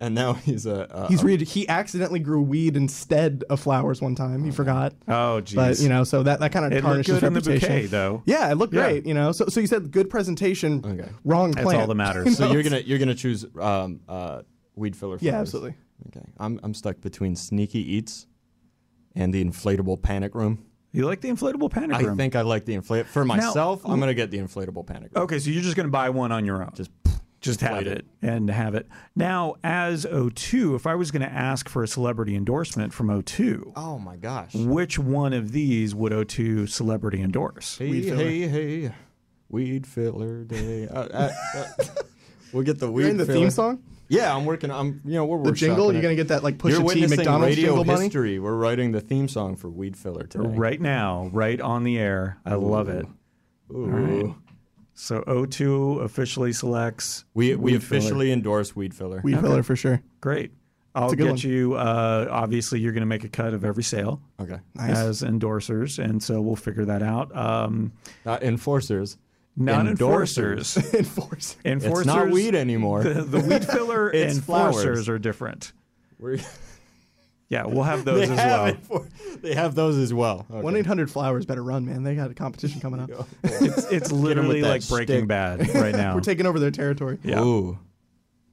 and now he's a. Uh, He's read. He accidentally grew weed instead of flowers one time. He forgot. Oh, geez. But you know, so that, that kind of it looked tarnishes good in the reputation. bouquet, though. Yeah, it looked Yeah. great. You know, so so you said good presentation, Okay. wrong plant. That's all that matters. so you're gonna you're gonna choose um, uh, weed filler. Yeah, flowers. absolutely. Okay, I'm I'm stuck between sneaky eats and the inflatable panic room. You like the inflatable panic room? I think I like the inflate for myself. I'm gonna get the inflatable panic room. Okay, so you're just going to buy one on your own. Just just have inflate it and have it. Now, as O2, if I was going to ask for a celebrity endorsement from O2, oh my gosh. which one of these would O2 celebrity endorse? Hey Weed filler. hey hey, weed filler day. Uh, uh, uh, we'll get the weed. You're in the filler. theme song, Yeah, I'm working. I'm you know we're the jingle. workshopping You're it. gonna get that like You're Pusha T McDonald's radio jingle money. history. We're writing the theme song for Weed Filler today. Right now, right on the air. I love it. Ooh. So O2 officially selects. We we Weed Filler. officially endorse Weed Filler. Weed filler for sure. Great. I'll get one. you. Uh, obviously, you're going to make a cut of every sale Okay. Nice. as endorsers, and so we'll figure that out. Um, Not enforcers. not Endorsers. enforcers. Enforcers. It's not weed anymore. The, the weed filler enforcers flowers. are different. We're- Yeah, we'll have those as have well. enfor- they have those as well. One eight hundred flowers better run, man. They got a competition coming up. It's, it's literally that like Breaking shtick. Bad right now. We're taking over their territory. yeah. Ooh.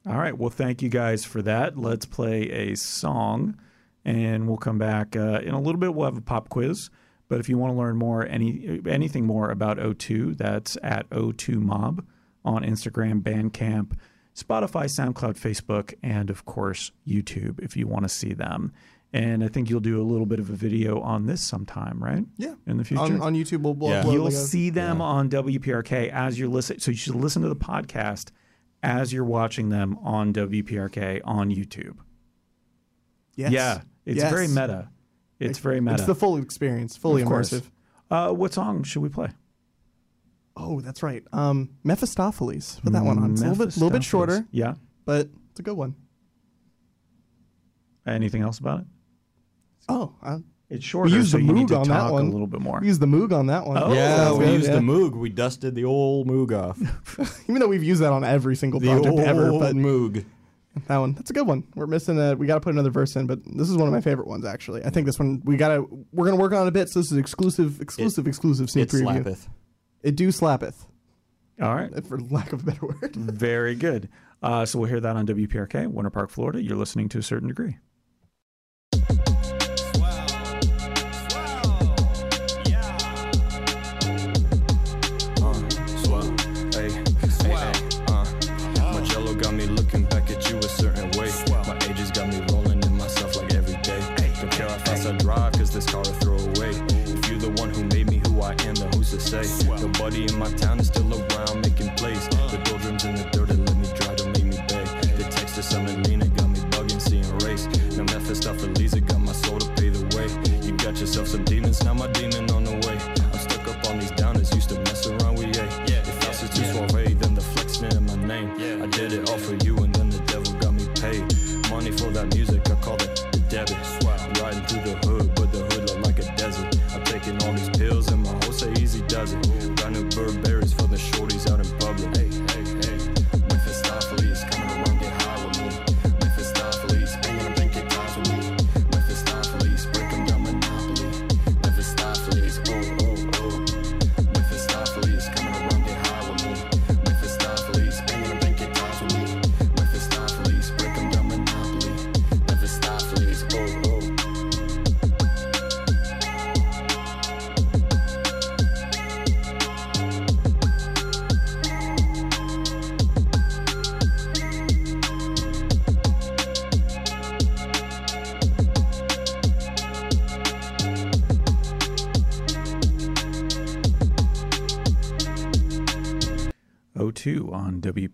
All right. Well, thank you guys for that. Let's play a song, and we'll come back uh, in a little bit. We'll have a pop quiz. But if you want to learn more, any anything more about O2, that's at O2 Mob on Instagram, Bandcamp, Spotify, SoundCloud, Facebook, and of course YouTube if you want to see them. And I think you'll do a little bit of a video on this sometime, right? Yeah. In the future. On, on YouTube, we'll, we'll Yeah. upload You'll like a- see them on WPRK as you're listening. So you should listen to the podcast as you're watching them on WPRK on YouTube. Yes. Yeah, it's Yes. very meta. It's very meta. It's the full experience, fully Of immersive. uh, what song should we play? Oh, that's right. Um, Mephistopheles. Put that one on. It's a little bit, little bit shorter, Yeah. but it's a good one. Anything else about it? Oh, I It's shorter. used so the you need Moog to on that talk one. a little bit more. We used the Moog on that one. Oh, yeah, Sounds we good, used yeah. the Moog. We dusted the old Moog off. Even though we've used that on every single the project old ever, but Moog. that one that's a good one. We're missing a. We got to put another verse in, but this is one of my favorite ones actually. I think this one we gotta. We're gonna work on it a bit. So this is exclusive, exclusive, exclusive sneak It preview. slappeth. It do slappeth, All right. for lack of a better word. Very good. Uh, so we'll hear that on WPRK, Winter Park, Florida. You're listening to a certain degree. Say? Nobody in my town is still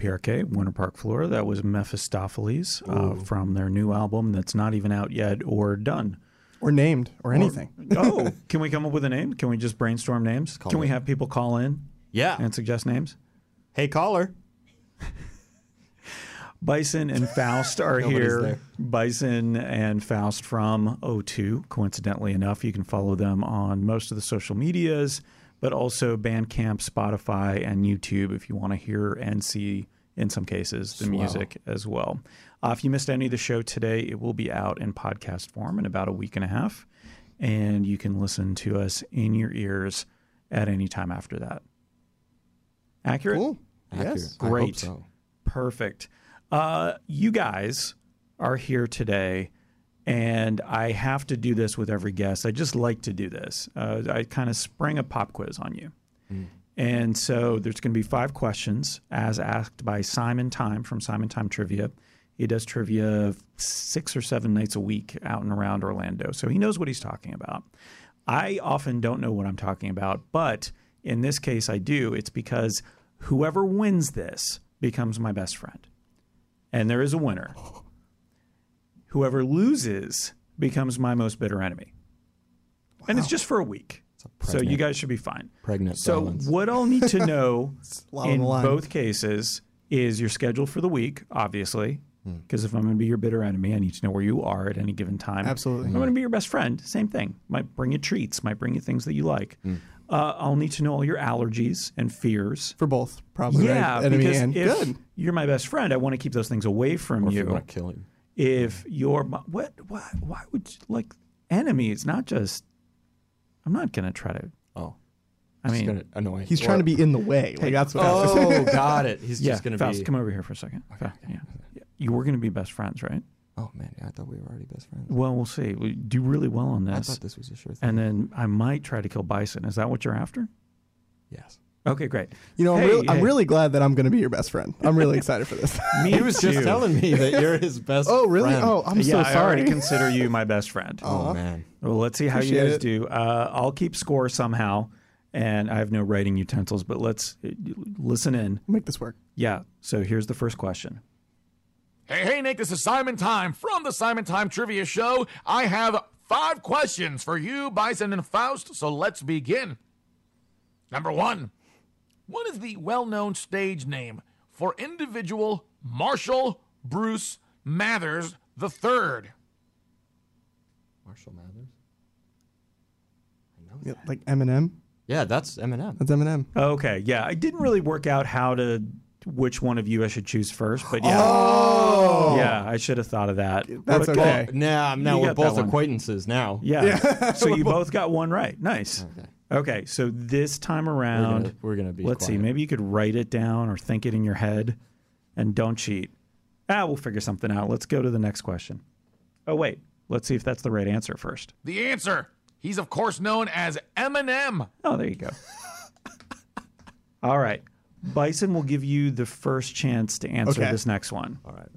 WPRK, Winter Park, Florida. That was Mephistopheles uh, from their new album that's not even out yet or done. or named or anything. oh, can we come up with a name? Can we just brainstorm names? Can we it. have people call in Yeah. and suggest names? Hey, caller. Bison and Faust are Nobody's here. there. Bison and Faust from O2. Coincidentally enough, you can follow them on most of the social medias. But also Bandcamp, Spotify, and YouTube if you want to hear and see, in some cases, the music as well. Uh, if you missed any of the show today, it will be out in podcast form in about a week and a half, and you can listen to us in your ears at any time after that. Accurate? Cool. Accurate. Yes. I hope Great. so. Perfect. Uh, you guys are here today, and I have to do this with every guest. I just like to do this. Uh, I kind of spring a pop quiz on you. And so there's going to be five questions as asked by Simon Time from Simon Time Trivia. He does trivia six or seven nights a week out and around Orlando. So he knows what he's talking about. I often don't know what I'm talking about, but in this case, I do. It's because whoever wins this becomes my best friend. And there is a winner. Whoever loses becomes my most bitter enemy. And it's just for a week. So you guys should be fine. Pregnant So what I'll need to know a in both cases is your schedule for the week, obviously. Hmm. Because if I'm going to be your bitter enemy, I need to know where you are at any given time. Absolutely. If I'm going to be your best friend. Same thing. Might bring you treats. Might bring you things that you like. Uh, I'll need to know all your allergies and fears. For both, probably. yeah, right? Because if good. you're my best friend, I want to keep those things away from Or if you. you want to kill him. If you're what, why, why would you, like enemies? Not just. I'm not going to try to. Oh. I He's mean, gonna annoy. He's trying to be in the way. Like that's what. I Oh, got it. He's yeah, just gonna Faust, be. come over here for a second. Fa- yeah. Yeah. You were going to be best friends, right? Oh man, yeah, I thought we were already best friends. Well, we'll see. We do really well on this I thought this was a sure thing. and then I might try to kill Bison. Is that what you're after? yes. Okay, great. You know, I'm, Hey, real, I'm really glad that I'm going to be your best friend. I'm really excited for this. Me He was just too. telling me that you're his best. oh, really? friend. Oh, I'm yeah, so I sorry. already consider you my best friend. Oh man. Well, let's see how you guys it. do. Uh, I'll keep score somehow, and I have no writing utensils, but let's uh, listen in. Make this work. Yeah. So here's the first question. Hey, hey, Nick, this is Simon Time from the Simon Time Trivia Show. I have five questions for you, Bison and Faust, so let's begin. Number one What is the well known stage name for individual Marshall Bruce Mathers III? Marshall Mathers. I know Yeah, like Eminem. Yeah, that's Eminem. That's Eminem. Okay. Yeah, I didn't really work out how to which one of you I should choose first, but yeah, Oh, yeah, I should have thought of that. that's But- okay. Now, now You we're got that both one. acquaintances now. Yeah. so you both got one right. Nice. Okay. Okay. So this time We're around, gonna, we're gonna be. let's see. Maybe you could write it down or think it in your head, and don't cheat. Ah, we'll figure something out. Let's go to the next question. Oh wait, let's see if that's the right answer first. The answer. He's, of course, known as Eminem. Oh, there you go. All right. Bison will give you the first chance to answer Okay. this next one. All right.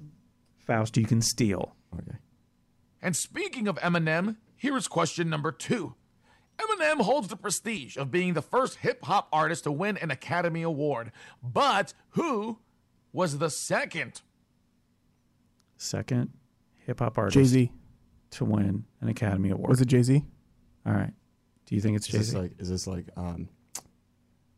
Faust, you can steal. Okay. And speaking of Eminem, here is question number two. Eminem holds the prestige of being the first hip hop artist to win an Academy Award. But who was the second? Second hip hop artist Jay Z. to win an Academy Award. Was it Jay Z? All right. Do you think it's Jay Z? like? Is this like? Um,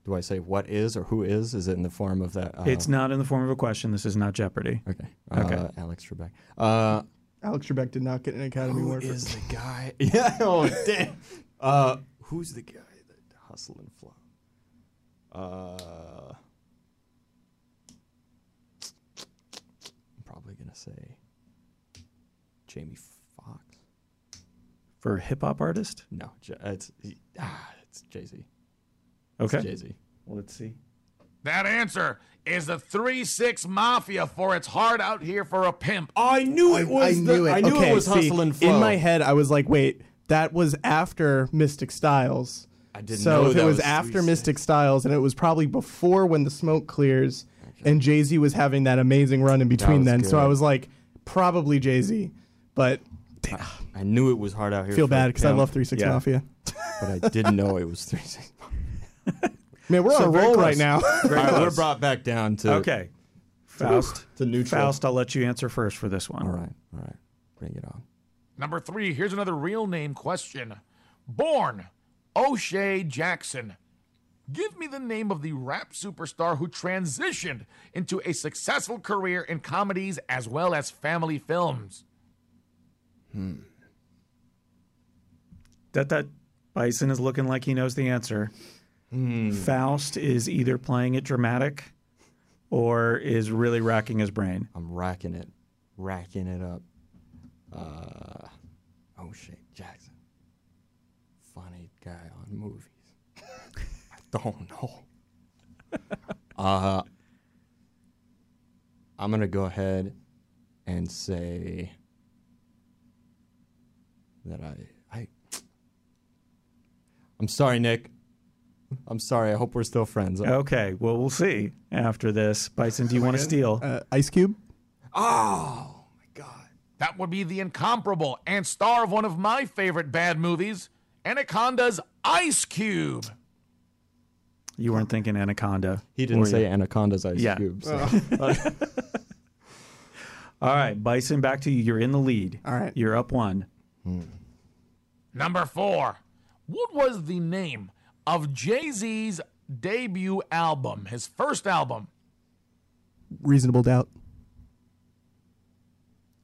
do I say what is or who is? Is it in the form of that? Uh, it's not in the form of a question. This is not Jeopardy. Okay. Okay. Uh, Alex Trebek. Uh, Alex Trebek did not get an Academy Award. for- is the guy? yeah. Oh damn. Uh, who's the guy that hustle and flow? Uh, I'm probably gonna say Jamie Foxx. For a hip hop artist? No, J- it's he, ah, it's Jay Z. Okay. Jay Z. Let's see. That answer is the 3 6 Mafia for It's Hard Out Here for a Pimp. I knew it was. I knew it. I knew okay, it was see, hustle and flow. In my head, I was like, wait, that was after Mystic Stylez. I didn't so know if it was, was after 3-6. Mystic Stylez, and it was probably before when the smoke clears, and Jay Z was having that amazing run in between was then. So. I was like, probably Jay Z, but damn, I knew it was hard out here. feel bad because I love Three Six Yeah. Mafia. but I didn't know it was three six. Man, we're So on a roll close. right now. All right, we're brought back down to Okay. Faust. to neutral. Faust, I'll let you answer first for this one. All right, all right, bring it on. Number three, here's another real name question. Born O'Shea Jackson. Give me the name of the rap superstar who transitioned into a successful career in comedies as well as family films. Hmm. That that Bison is looking like he knows the answer. Faust is either playing it dramatic or is really racking his brain. I'm racking it, racking it up. Uh, oh shit, Jackson. Funny guy on movies. I don't know. uh, I'm gonna go ahead and say that I I. I'm sorry, Nick. I'm sorry. I hope we're still friends. Okay, well, we'll see after this. Bison, do you want to steal? Uh, Ice Cube. Oh my god. That would be the incomparable and star of one of my favorite bad movies, Anaconda's Ice Cube. You weren't thinking Anaconda. He didn't say you? Anaconda's ice Yeah. cube. So. All right, Bison, back to you. You're in the lead. All right. You're up one. Hmm. Number four. What was the name of Jay Z's debut album, his first album? Reasonable doubt.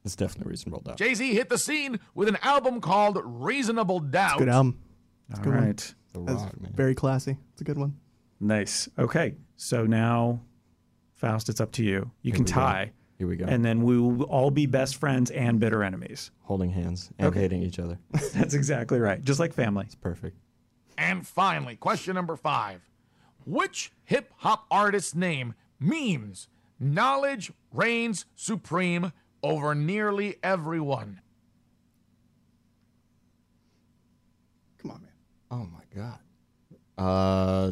It's definitely reasonable doubt. Jay Z hit the scene with an album called Reasonable Doubt. Good album. All good one. right. The That's Rock, man. very classy. It's a good one. Nice. Okay. So now, Faust, it's up to you. You Here can we go. tie, Here we go. and then we will all be best friends and bitter enemies. Holding hands and Okay. hating each other. That's exactly right. Just like family. It's perfect. And finally, question number five. Which hip hop artist's name means knowledge reigns supreme over nearly everyone? Come on, man. Oh my god. Uh.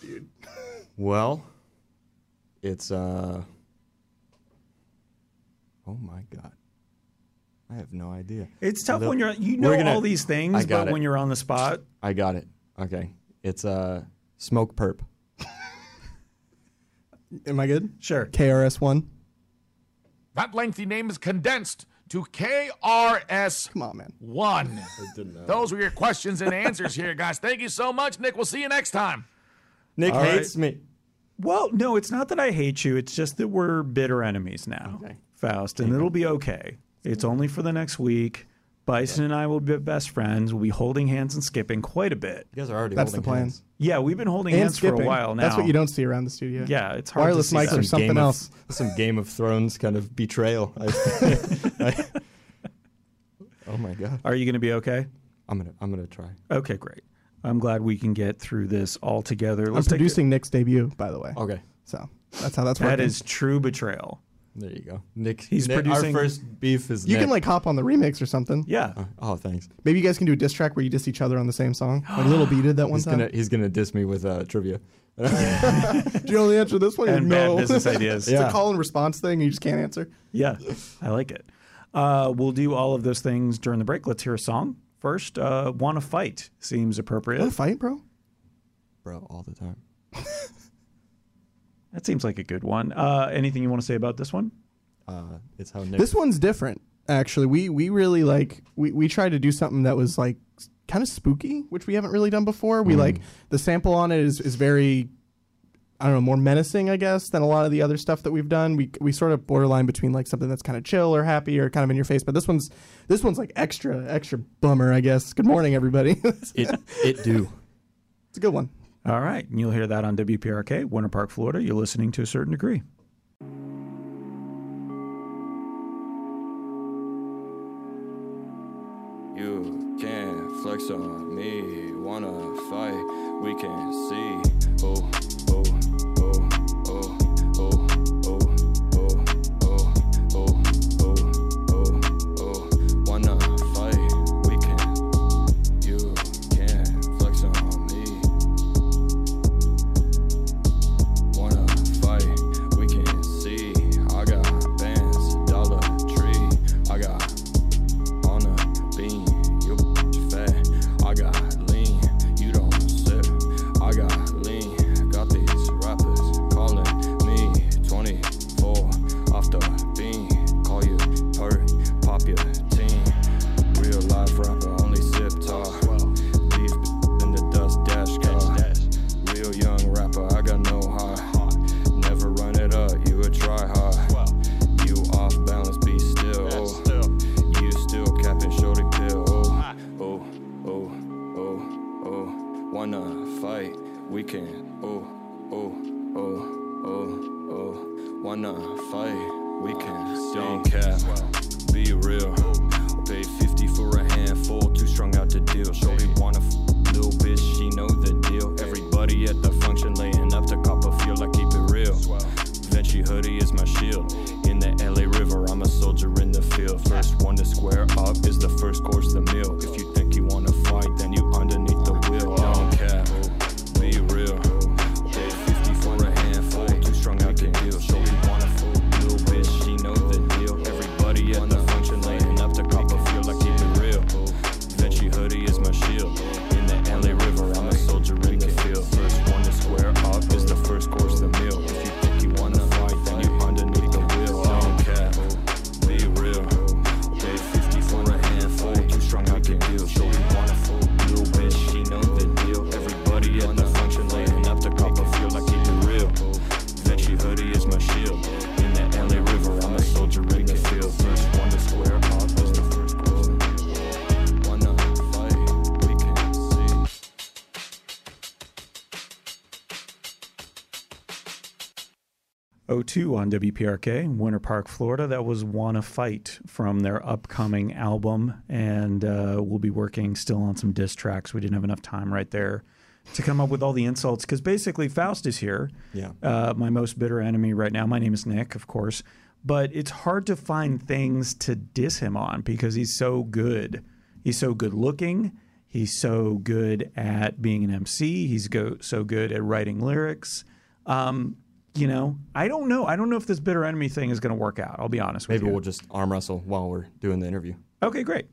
Dude. Well, it's uh. Oh my god. I have no idea. It's tough The- when you're you know gonna- all these things, but it. when you're on the spot, I got it. Okay. It's uh smoke perp. Am I good? sure. KRS One. That lengthy name is condensed to KRS1. Come on, man. One. Those were your questions and answers here, guys. Thank you so much, Nick. We'll see you next time. Nick All right. hates me. Well, no, it's not that I hate you. It's just that we're bitter enemies now, Okay. Faust, and it'll be okay. It's only for the next week. Bison and I will be best friends. We'll be holding hands and skipping quite a bit. You guys are already That's the holding plan. hands. Yeah, we've been holding And hands skipping. for a while now. That's what you don't see around the studio. Yeah, it's hard Wireless to see mics that. are something Game of- else. some Game of Thrones kind of betrayal. I, I- oh my god. Are you going to be okay? I'm gonna I'm gonna try. Okay, great. I'm glad we can get through this all together. I'm Let's take a- producing Nick's debut, by the way. Okay. So that's how that's That working. is true betrayal. There you go. Nick He's Nick, producing- our first beef is You Nick. can like hop on the remix or something. Yeah. Uh, oh, thanks. Maybe you guys can do a diss track where you diss each other on the same song. Like Little B did that one He's time. gonna he's gonna diss me with uh, trivia. Do you know the answer to this one? And no. bad business ideas. it's Yeah. a call and response thing. You just can't answer. Yeah, I like it. Uh, we'll do all of those things during the break. Let's hear a song first. Uh, Want to fight seems appropriate. Want to fight, bro? Bro, all the time. That seems like a good one. Uh, anything you want to say about this one? Uh, it's how Nick This one's different. Actually, we we really like we we tried to do something that was like kind of spooky, which we haven't really done before. We like the sample on it is is very I don't know, more menacing, I guess, than a lot of the other stuff that we've done. We we sort of borderline between like something that's kind of chill or happy or kind of in your face, but this one's this one's like extra extra bummer, I guess. Good morning, everybody. it it do. It's a good one. All right, and you'll hear that on WPRK, Winter Park, Florida. You're listening to a certain degree. You can't flex on me, wanna fight, we can see. Oh, on WPRK, Winter Park, Florida. That was Wanna Fight from their upcoming album. And uh, we'll be working still on some diss tracks. We didn't have enough time right there to come up with all the insults because basically Faust is here. Yeah. Uh, my most bitter enemy right now. My name is Nick, of course. But it's hard to find things to diss him on because he's so good. He's so good looking. He's so good at being an MC. He's go, so good at writing lyrics. Um, you know, I don't know. I don't know if this bitter enemy thing is going to work out. I'll be honest with Maybe you. Maybe we'll just arm wrestle while we're doing the interview. Okay, great.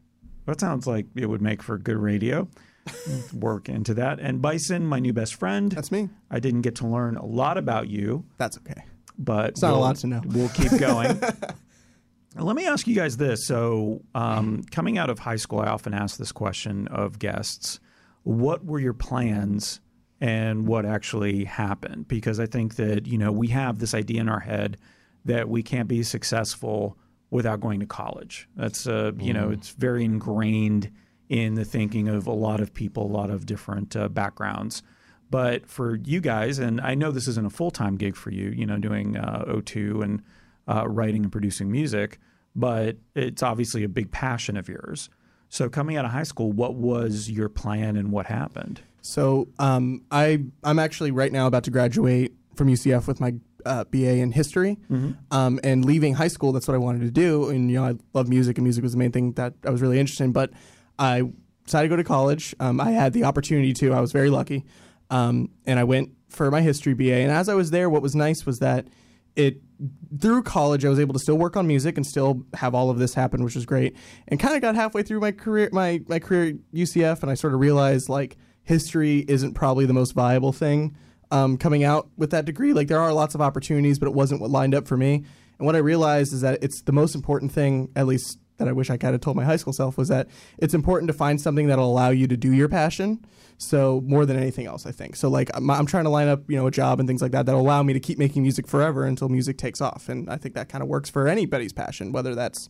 That sounds like it would make for good radio. Work into that. And Bison, my new best friend. That's me. I didn't get to learn a lot about you, That's okay. but It's not a we'll- lot to know. We'll keep going. Let me ask you guys this. So, um, coming out of high school, I often ask this question of guests What were your plans and what actually happened? Because I think that, you know, we have this idea in our head that we can't be successful without going to college. That's, uh, you know, it's very ingrained in the thinking of a lot of people, a lot of different uh, backgrounds. But for you guys, and I know this isn't a full time gig for you, you know, doing uh, O2 and uh, writing and producing music, but it's obviously a big passion of yours. So coming out of high school, what was your plan and what happened? So um, I I'm actually right now about to graduate from UCF with my uh, BA in history. Um, and leaving high school, that's what I wanted to do. And you know, I love music, and music was the main thing that I was really interested in. But I decided to go to college. Um, I had the opportunity to. I was very lucky, um, and I went for my history BA. And as I was there, what was nice was that it through college I was able to still work on music and still have all of this happen, which was great. And kind of got halfway through my career, my my career at UCF, and I sort of realized like history isn't probably the most viable thing um, coming out with that degree. Like there are lots of opportunities, but it wasn't what lined up for me. And what I realized is that it's the most important thing, at least that I wish I kind of told my high school self, was that it's important to find something that'll allow you to do your passion. So more than anything else, I think. So like I'm, I'm trying to line up, you know, a job and things like that that'll allow me to keep making music forever until music takes off. And I think that kind of works for anybody's passion, whether that's,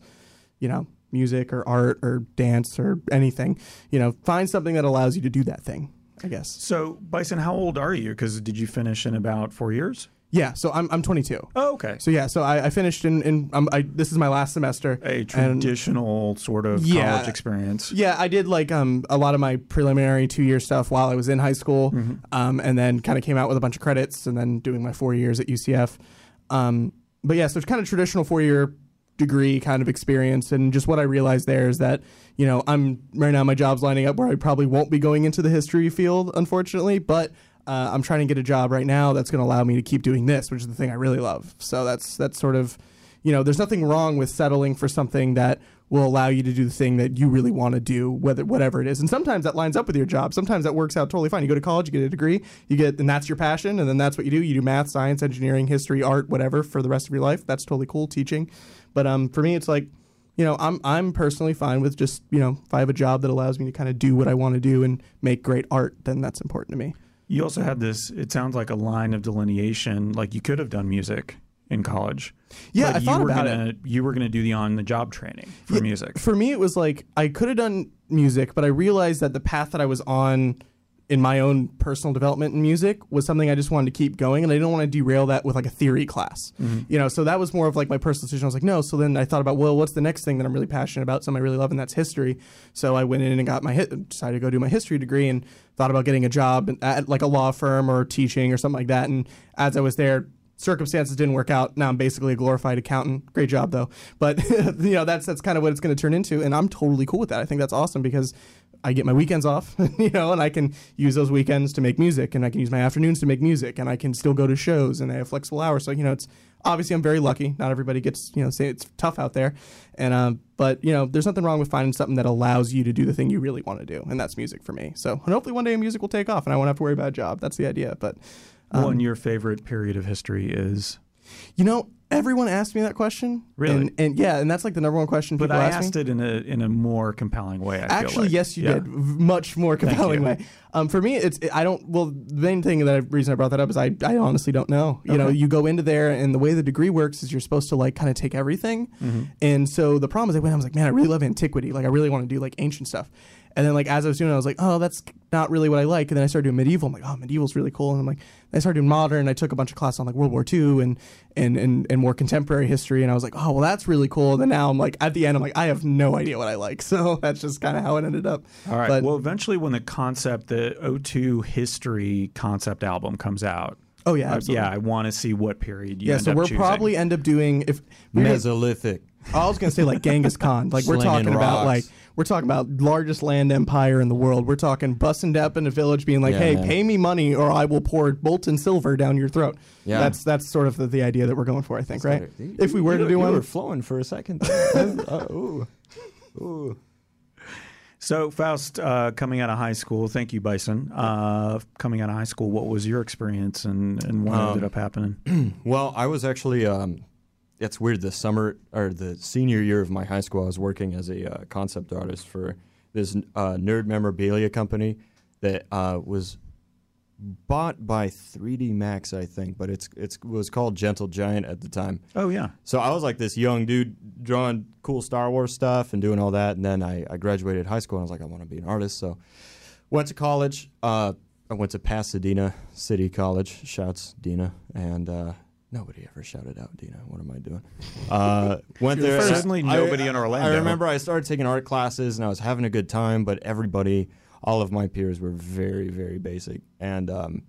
you know, music or art or dance or anything. You know, find something that allows you to do that thing. I guess. So, Bison, how old are you? Because did you finish in about four years? Yeah. So I'm I'm 22. Oh, okay. So yeah, so I, I finished in in um, I, this is my last semester. A and- traditional sort of Yeah. college experience. Yeah, I did like um a lot of my preliminary two year stuff while I was in high school, Mm-hmm. um, and then kind of came out with a bunch of credits, and then doing my four years at UCF. Um, but yeah, so it's kind of traditional four year degree kind of experience, and just what I realized there is that you know I'm right now my job's lining up where I probably won't be going into the history field, unfortunately, but. Uh, I'm trying to get a job right now that's going to allow me to keep doing this, which is the thing I really love. So that's that's sort of, you know, there's nothing wrong with settling for something that will allow you to do the thing that you really want to do, whether whatever it is. And sometimes that lines up with your job. Sometimes that works out totally fine. You go to college, you get a degree, you get, and that's your passion, and then that's what you do. You do math, science, engineering, history, art, whatever for the rest of your life. That's totally cool. Teaching, but um, for me, it's like. You know, I'm I'm personally fine with just you know if I have a job that allows me to kind of do what I want to do and make great art, then that's important to me. You also had this, it sounds like a line of delineation, like you could have done music in college. Yeah, I you thought were about gonna, it. You were going to do the on the job training for Yeah, music. For me, it was like I could have done music, but I realized that the path that I was on in my own personal development in music was something I just wanted to keep going, and I didn't want to derail that with like a theory class. Mm-hmm. You know, so that was more of like my personal decision. I was like, no. So then I thought about, well, what's the next thing that I'm really passionate about, something I really love, and that's history. So I went in and got my decided to go do my history degree, and thought about getting a job at like a law firm or teaching or something like that. And as I was there, circumstances didn't work out. Now I'm basically a glorified accountant. Great job though. But you know, that's that's kind of what it's going to turn into and I'm totally cool with that. I think that's awesome because I get my weekends off, you know, and I can use those weekends to make music and I can use my afternoons to make music and I can still go to shows and I have flexible hours. So, you know, it's obviously I'm very lucky. Not everybody gets, you know, say it's tough out there. And um but, you know, there's nothing wrong with finding something that allows you to do the thing you really want to do, and that's music for me. So, and hopefully one day music will take off and I won't have to worry about a job. That's the idea. But um, One your favorite period of history is. You know, everyone asked me that question. Really? And, and yeah, and that's like the number one question people But I asked me. it in a in a more compelling way. I Actually, like. yes, you Yeah. did. Much more compelling way. Um, for me, it's I don't. Well, the main thing that I, reason I brought that up is I, I honestly don't know. You know, you go into there, and the way the degree works is you're supposed to like kind of take everything. Mm-hmm. And so the problem is, I went. I was like, man, I really love antiquity. Like, I really want to do like ancient stuff. And then like as I was doing, it, I was like, oh, that's not really what I like. And then I started doing medieval. I'm like, oh, medieval's really cool. And I'm like, I started doing modern. I took a bunch of classes on like World War II and and and and more contemporary history. And I was like, oh, well, that's really cool. And then now I'm like, at the end, I'm like, I have no idea what I like. So that's just kind of how it ended up. All right. But, well, eventually, when the concept, the O2 history concept album comes out, oh yeah, absolutely. yeah, I want to see what period you yeah. end So up we're choosing. probably end up doing if we're Mesolithic. Oh, I was gonna say like Genghis Khan. Like we're Slinging talking about rocks. like we're talking about largest land empire in the world. We're talking busting up in a village, being like, Yeah, "Hey, man. pay me money, or I will pour molten silver down your throat." Yeah. that's that's sort of the, the idea that we're going for. I think, right? You- If we were you- to do you one, were flowing for a second. Uh, ooh. Ooh. So, Faust, uh, coming out of high school, thank you, Bison. Uh, coming out of high school, what was your experience and, and what Um, ended up happening? Well, I was actually. Um, it's weird. The summer or the senior year of my high school, I was working as a uh, concept artist for this uh, nerd memorabilia company that uh, was bought by 3D Max, I think, but it's it's it was called Gentle Giant at the time. Oh, yeah. So I was like this young dude drawing cool Star Wars stuff and doing all that. And then I, I graduated high school and I was like, I want to be an artist. So went to college. Uh, I went to Pasadena City College. Shouts Dina. And uh, nobody ever shouted out Dina. What am I doing? Uh, went there. Certainly I- nobody in Orlando. I remember I started taking art classes and I was having a good time, but everybody, all of my peers were very, very basic. And um,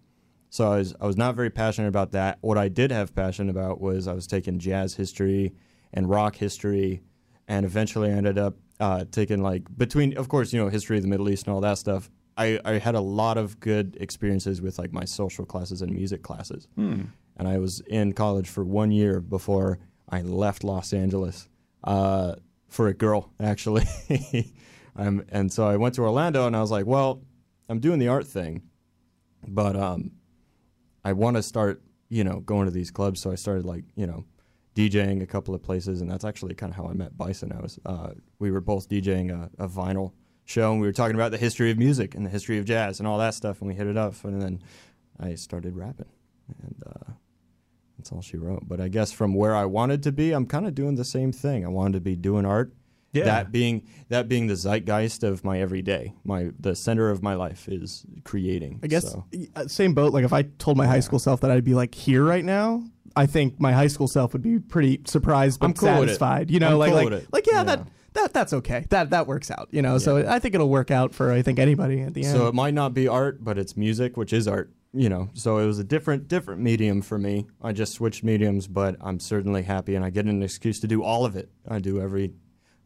so I was I was not very passionate about that. What I did have passion about was I was taking jazz history and rock history, and eventually I ended up uh, taking like between, of course, you know, history of the Middle East and all that stuff. I, I had a lot of good experiences with like my social classes and music classes, and I was in college for one year before I left Los Angeles uh, for a girl actually. um, and so I went to Orlando, and I was like, well, I'm doing the art thing, but um, I want to start, you know, going to these clubs. So I started like, you know, DJing a couple of places, and that's actually kind of how I met Bison. I was, uh, we were both DJing a, a vinyl show, and we were talking about the history of music and the history of jazz and all that stuff, and we hit it up, and then I started rapping, and uh, that's all she wrote. But I guess from where I wanted to be, I'm kind of doing the same thing. I wanted to be doing art. Yeah. That being that being the zeitgeist of my everyday, my the center of my life is creating. I guess so. uh, same boat. Like if I told my high school self that I'd be like here right now, I think my high school self would be pretty surprised but I'm cool satisfied. You know, I'm like cool like like yeah, Yeah. that that that's okay. That that works out. You know, so I think it'll work out for I think anybody at the end. So it might not be art, but it's music, which is art. You know, so it was a different different medium for me. I just switched mediums, but I'm certainly happy, and I get an excuse to do all of it. I do every,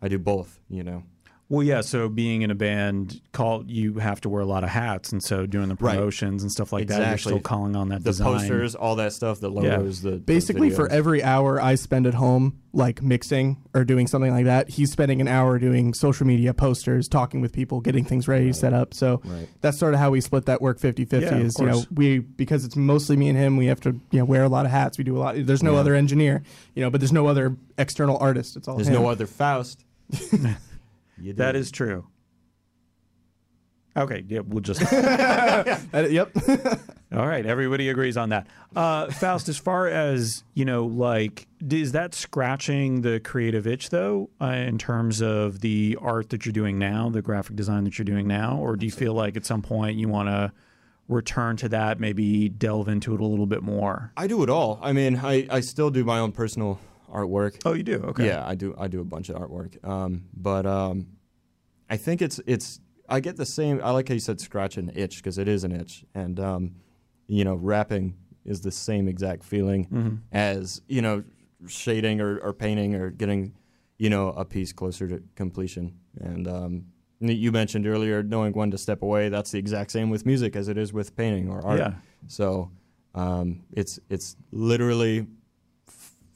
I do both. You know. Well, yeah. So being in a band, call you have to wear a lot of hats, and so doing the Right. promotions and stuff like that, you're still calling on that The design. posters, all that stuff, the logos, the the Basically, for every hour I spend at home, like mixing or doing something like that, he's spending an hour doing social media posters, talking with people, getting things ready, set up. So Right. that's sort of how we split that work 50 50 Yeah, is, you know, we, because it's mostly me and him, we have to, you know, wear a lot of hats. We do a lot. There's no Yeah. other engineer, you know, but there's no other external artist. It's all There's him. no other Faust. You That did. is true. Okay, yeah, we'll just yep. All right, everybody agrees on that. Uh, Faust, as far as you know, like, is that scratching the creative itch though, uh, in terms of the art that you're doing now, the graphic design that you're doing now, or do you feel like at some point you want to return to that, maybe delve into it a little bit more? I do it all. I mean, I, I still do my own personal artwork. Oh, you do? Okay. Yeah, I do. I do a bunch of artwork. Um, but um, I think it's it's. I get the same. I like how you said scratch an itch because it is an itch, and um, you know, rapping is the same exact feeling Mm-hmm. as you know, shading or, or painting or getting, you know, a piece closer to completion. And um, you mentioned earlier knowing when to step away. That's the exact same with music as it is with painting or art. Yeah. So um, it's it's literally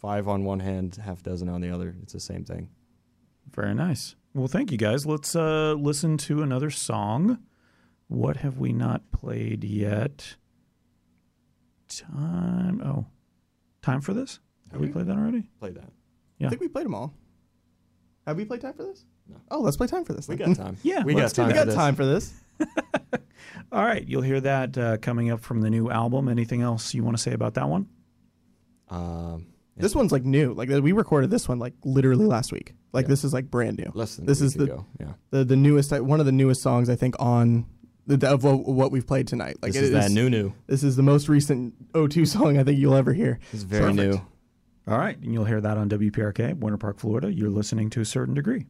five on one hand, half dozen on the other. It's the same thing. Very nice. Well, thank you guys. Let's uh, listen to another song. What have we not played yet? Time. Oh, time for this? Have we played that already? Play that. Yeah. I think we played them all. Have we played time for this? No. Oh, let's play time for this. We then. got time. Yeah, we got time. we for got this. time for this. All right. You'll hear that uh, coming up from the new album. Anything else you want to say about that one? Um, This one's like new. Like we recorded this one like literally last week. Like Yeah. this is like brand new. less than This a is the- ago. Yeah. The the newest uh, one of the newest songs I think on the of what- what we've played tonight. Like This it is that new new. This is the most recent O2 song I think you'll ever hear. It's very Perfect. new. All right. And you'll hear that on WPRK, Winter Park, Florida. You're listening to a certain degree.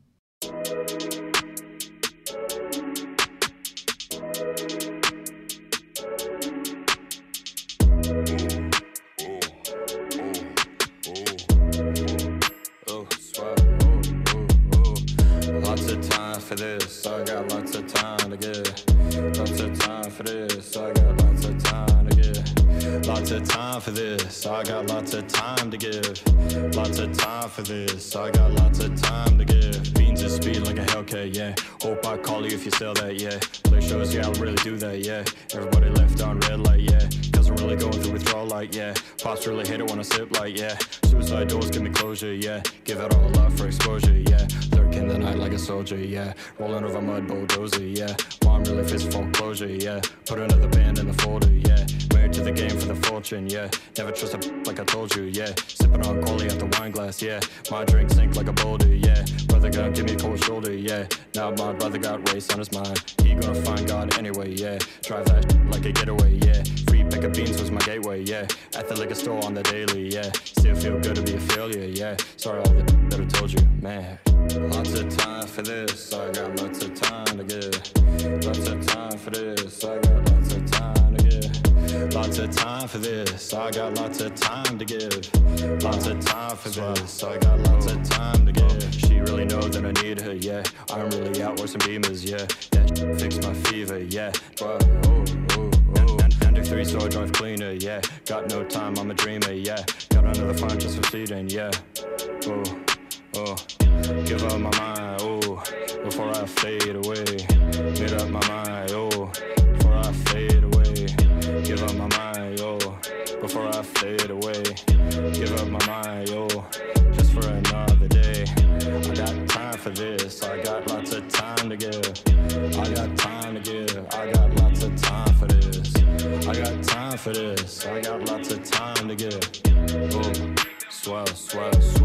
Time, I'm a dreamer, yeah. Got another fine just for feeding, yeah. Oh, oh. Give up my mind, oh. Before I fade away. Made up my mind, oh. Before I fade away. Give up my mind, oh. Before I fade away. Give up my mind, oh. Just for another day. I got time for this. I got lots of time to give. For this. I got lots of time to give. Oh, swell, swell, swell.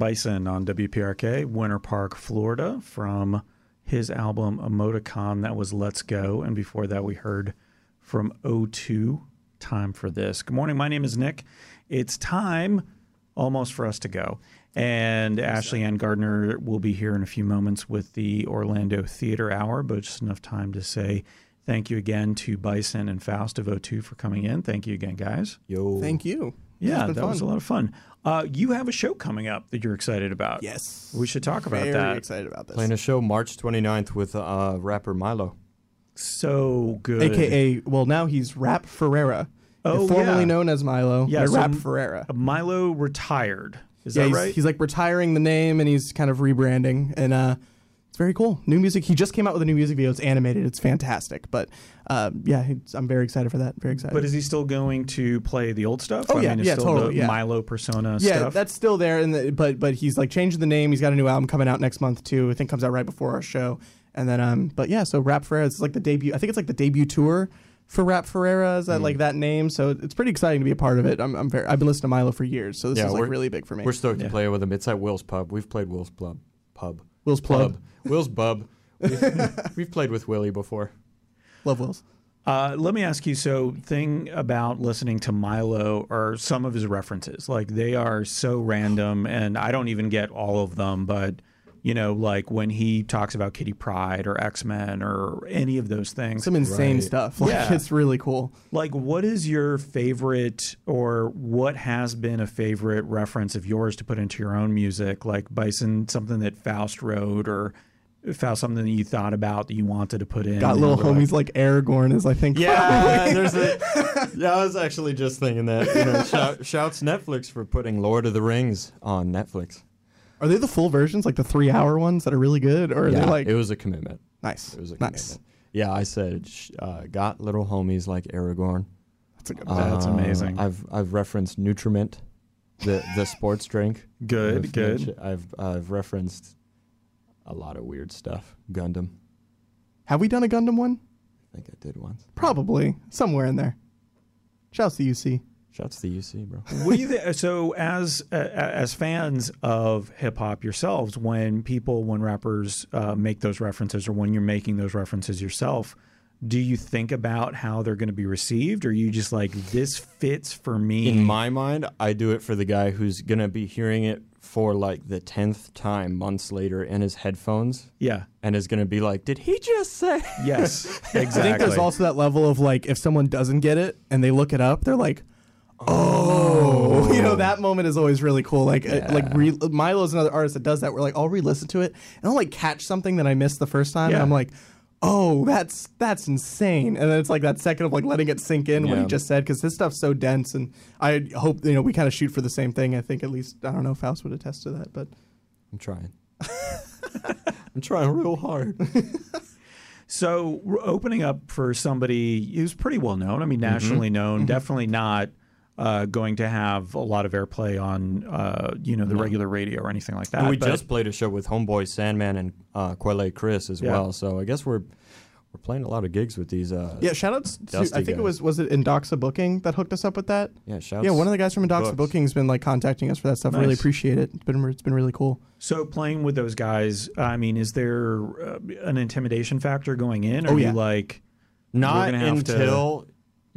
Bison on WPRK, Winter Park, Florida, from his album Emoticon. That was Let's Go. And before that, we heard from O2, Time for This. Good morning. My name is Nick. It's time almost for us to go. And Ashley Ann Gardner will be here in a few moments with the Orlando Theater Hour, but just enough time to say thank you again to Bison and Faust of O2 for coming in. Thank you again, guys. Yo. Thank you. Yeah, that been was a lot of fun. Uh, you have a show coming up that you're excited about. Yes. We should talk about Very that. excited about this. Playing a show March 29th with uh, rapper Milo. So good. AKA, well, now he's Rap Ferreira. Oh, formerly yeah. known as Milo. Yeah, Yeah, so Rap M- Ferreira. Milo retired. Is yeah, that he's, right? he's like retiring the name and he's kind of rebranding and uh it's very cool. New music. He just came out with a new music video. It's animated. It's fantastic. But uh, yeah, I'm very excited for that. Very excited. but is he still going to play the old stuff? Oh, I yeah, mean, it's yeah, still totally, the yeah. Milo persona yeah, stuff. that's still there. And the, but but he's like changing the name. He's got a new album coming out next month too. I think comes out right before our show. And then um, but yeah, so Rap Ferreira is like the debut. I think it's like the debut tour for Rap Ferreira. Is that Mm. like that name? So it's pretty exciting to be a part of it. I'm, I'm very. I've been listening to Milo for years, so this Yeah, is like really big for me. We're stoked Yeah. to play with him. It's at Will's Pub. We've played Will's Pub. Pub. Will's Plug. Will's Bub. We've, we've played with Willie before. Love Wills. Uh, let me ask you. So, thing about listening to Milo are some of his references. Like they are so random, and I don't even get all of them. But you know, like when he talks about Kitty Pryde or X Men or any of those things. Some insane Right. stuff. Like Yeah. it's really cool. Like, what is your favorite, or what has been a favorite reference of yours to put into your own music? Like Bison, something that Faust wrote, or Faust, something that you thought about that you wanted to put in. Got little you were like, homies like Aragorn is I think. Yeah, there's a. Yeah, I was actually just thinking that. You know, shout, shouts Netflix for putting Lord of the Rings on Netflix. Are they the full versions, like the three hour ones that are really good, or are yeah, they like it was a commitment. nice? It was a nice. Yeah, I said uh, got little homies like Aragorn. That's a good Uh, one. That's amazing. I've I've referenced Nutrament, the the sports drink. Good, I've good. mentioned- I've I've referenced a lot of weird stuff. Gundam. Have we done a Gundam one? I think I did once. Probably somewhere in there. Shouts to UC. Shouts to UC, bro. what do you think? So, as uh, as fans of hip hop yourselves, when people, when rappers uh, make those references, or when you're making those references yourself, do you think about how they're going to be received, or are you just like this fits for me? In my mind, I do it for the guy who's gonna be hearing it for like the tenth time months later in his headphones, yeah, and is gonna be like, "Did he just say?" yes, exactly. I think there's also that level of like if someone doesn't get it and they look it up, they're like, oh, you know that moment is always really cool. Like uh, like re- Milo's another artist that does that. Where like I'll re-listen to it and I'll like catch something that I missed the first time, Yeah. and I'm like. Oh, that's that's insane, and then it's like that second of like letting it sink in what he just said because this stuff's so dense, and I hope you know we kind of shoot for the same thing. I think at least I don't know Faust would attest to that, but I'm trying. I'm trying real hard. So we're opening up for somebody who's pretty well known. I mean, nationally known. Definitely not uh, going to have a lot of airplay on uh, you know the regular radio or anything like that. we but- just played a show with Homeboy Sandman and uh, Quelle Chris as Yeah. well, so I guess we're we're playing a lot of gigs with these. Uh, yeah. Shout outs to I think it was was it Indoxa Booking that hooked us up with that. yeah. Shouts, Yeah, one of the guys from Indoxa Books. Booking's been like contacting us for that stuff. I really appreciate it. It's been it's been really cool. So playing with those guys, I mean, is there uh, an intimidation factor going in? Or Oh, are yeah. you like, Not gonna until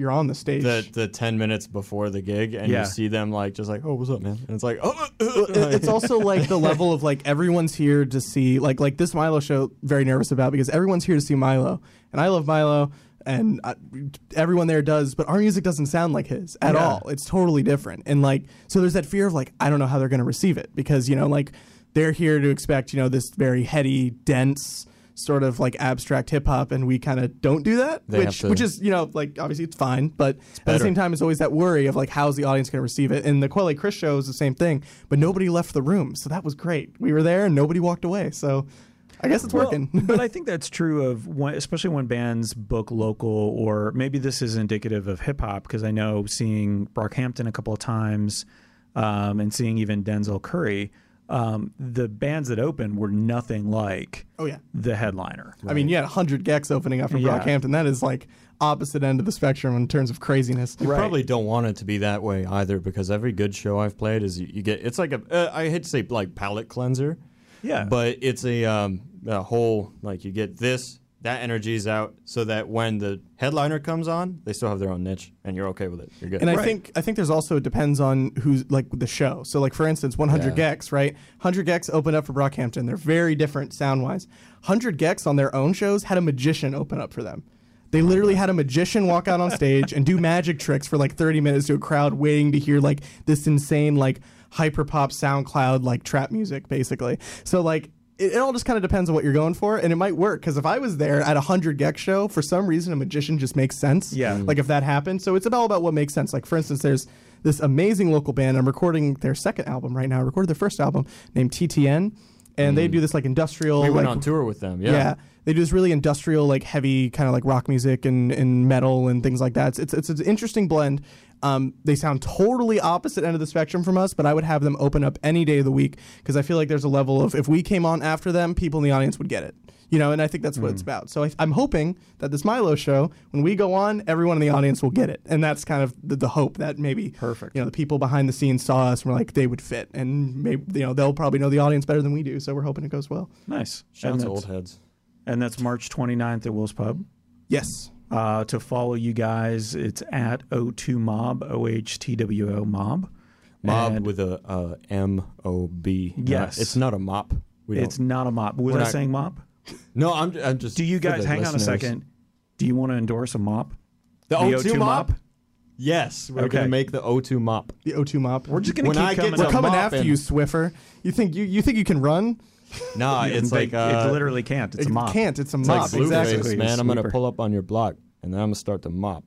You're on the stage. the the ten minutes before the gig, and Yeah. you see them like just like, "Oh, what's up, man?" And it's like, "Oh." It- it's also like the level of like everyone's here to see like like this Milo show. Very nervous about because everyone's here to see Milo, and I love Milo, and I, everyone there does. But our music doesn't sound like his at Yeah. all. It's totally different, and like so there's that fear of like I don't know how they're going to receive it because you know like they're here to expect you know this very heady, dense sort of like abstract hip hop, and we kind of don't do that, They which to- which is you know like obviously it's fine, but at the same time, it's always that worry of like how's the audience going to receive it. And the Quelle Chris show is the same thing, but nobody left the room, so that was great. We were there and nobody walked away, so I guess it's Well, working. but I think that's true of when, especially when bands book local, or maybe this is indicative of hip hop because I know seeing Brockhampton a couple of times um, and seeing even Denzel Curry. Um, the bands that opened were nothing like Oh yeah. the headliner. I mean, you had 100 gecs opening up from Yeah. Brockhampton. That is like opposite end of the spectrum in terms of craziness. You Right. probably don't want it to be that way either, because every good show I've played is you, you get. It's like a. Uh, I hate to say like palate cleanser, Yeah, but it's a um a whole like you get this that energy is out so that when the headliner comes on, they still have their own niche and you're okay with it. You're good. And I Right. think I think there's also it depends on who's like the show. So like for instance, 100 Yeah. gecs, right? 100 gecs opened up for Brockhampton. They're very different sound wise. 100 gecs on their own shows had a magician open up for them. They oh, literally had a magician walk out on stage and do magic tricks for like 30 minutes to a crowd waiting to hear like this insane like hyper pop SoundCloud like trap music basically. So like it, it all just kind of depends on what you're going for, and it might work. Because if I was there at a hundred gecs show, for some reason a magician just makes sense. Yeah. Like if that happened, so it's all about what makes sense. Like for instance, there's this amazing local band. I'm recording their second album right now. I recorded their first album named TTN, and they hmm. do this like industrial. we went like, on tour with them. yeah. Yeah. They do this really industrial, like heavy kind of like rock music and, and metal and things like that. It's, it's, it's an interesting blend. Um, they sound totally opposite end of the spectrum from us, but I would have them open up any day of the week because I feel like there's a level of if we came on after them, people in the audience would get it. You know, and I think that's what it's about. So I, I'm hoping that this Milo show, when we go on, everyone in the audience will get it, and that's kind of the, the hope that maybe Perfect. You know, the people behind the scenes saw us and were like they would fit, and maybe you know they'll probably know the audience better than we do. So we're hoping it goes well. nice. Shout and, to that's, old heads. and that's March 29th at Will's Pub. Yes. Uh, to follow you guys, it's at O2 Mob, O H T W O Mob. Mob And with a uh, M O B. Yes. it's not a mop. We It's don't- a mop. Was We're I not- saying mop? no. I'm. I'm just. Do you guys the hang on a second? Do you want to endorse a mop? The, The O2, O2 mop? mop? Yes, we're Okay. gonna make the O2 mop. The O2 mop. We're just gonna When keep I get coming. to We're coming after you, Swiffer. You think you, you think you can run? Nah, it's They- like uh, it literally can't. It's it a mop. can't. It's a It's like mop. Blueface, exactly. man. I'm gonna pull up on your block, and then I'm gonna start to mop.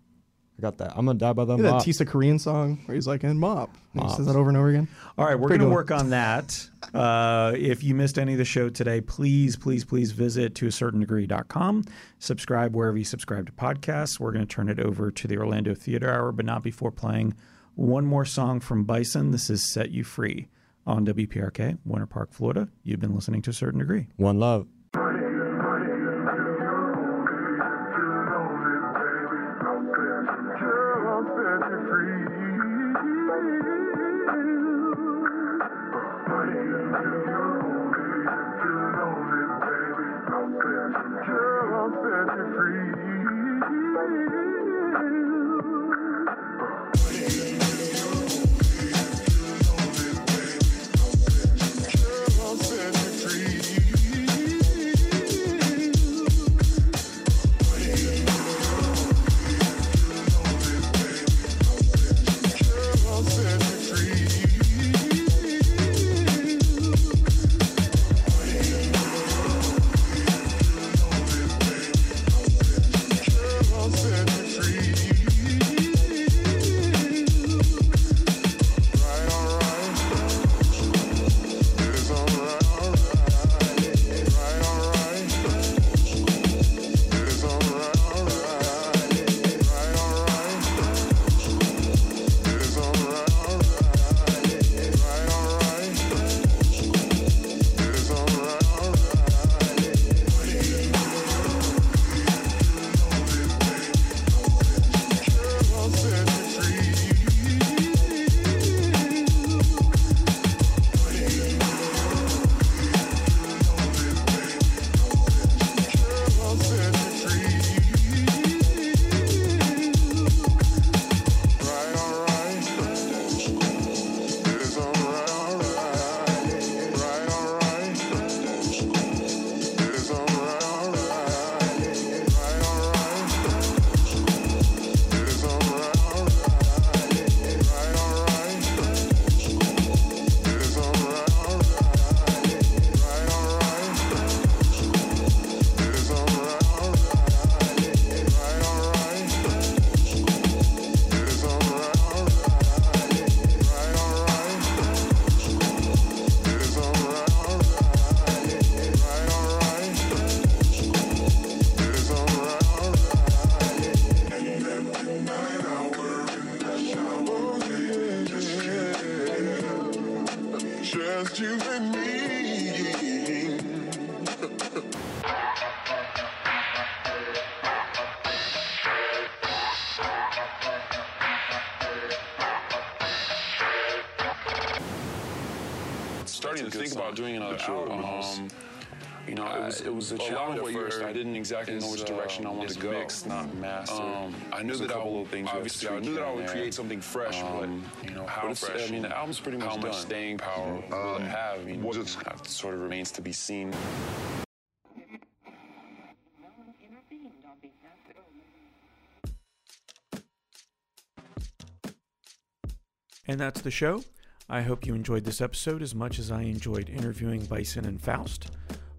I got that. I'm gonna die by the You know that. Tisakorean song where he's like, and mop. And he Mop. says that over and over again. All right, we're Pretty going to good. work on that. Uh, if you missed any of the show today, please, please, please visit to a certain degree.com. Subscribe wherever you subscribe to podcasts. We're going to turn it over to the Orlando Theater Hour, but not before playing one more song from Bison. This is Set You Free on WPRK, Winter Park, Florida. You've been listening to a certain degree. One love. Was it was a challenge at first. I didn't exactly know which direction I wanted to go. Mixed, not mastered. Um, I knew that I would, things obviously I knew that I would create something fresh, um, but you know how fresh. I mean, the album's pretty much how done. much staying power will it have? I mean, that sort of remains to be seen. And that's the show. I hope you enjoyed this episode as much as I enjoyed interviewing Bison and Faust.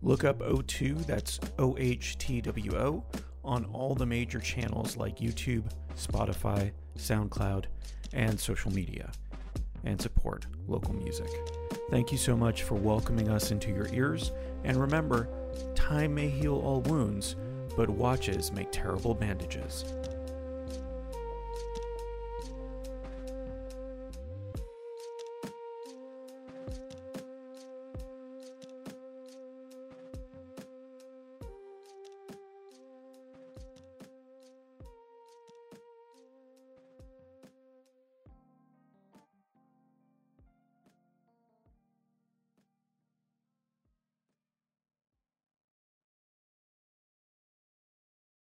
Look up O2, that's O H T W O, on all the major channels like YouTube, Spotify, SoundCloud, and social media, and support local music. Thank you so much for welcoming us into your ears, and remember, time may heal all wounds, but watches make terrible bandages.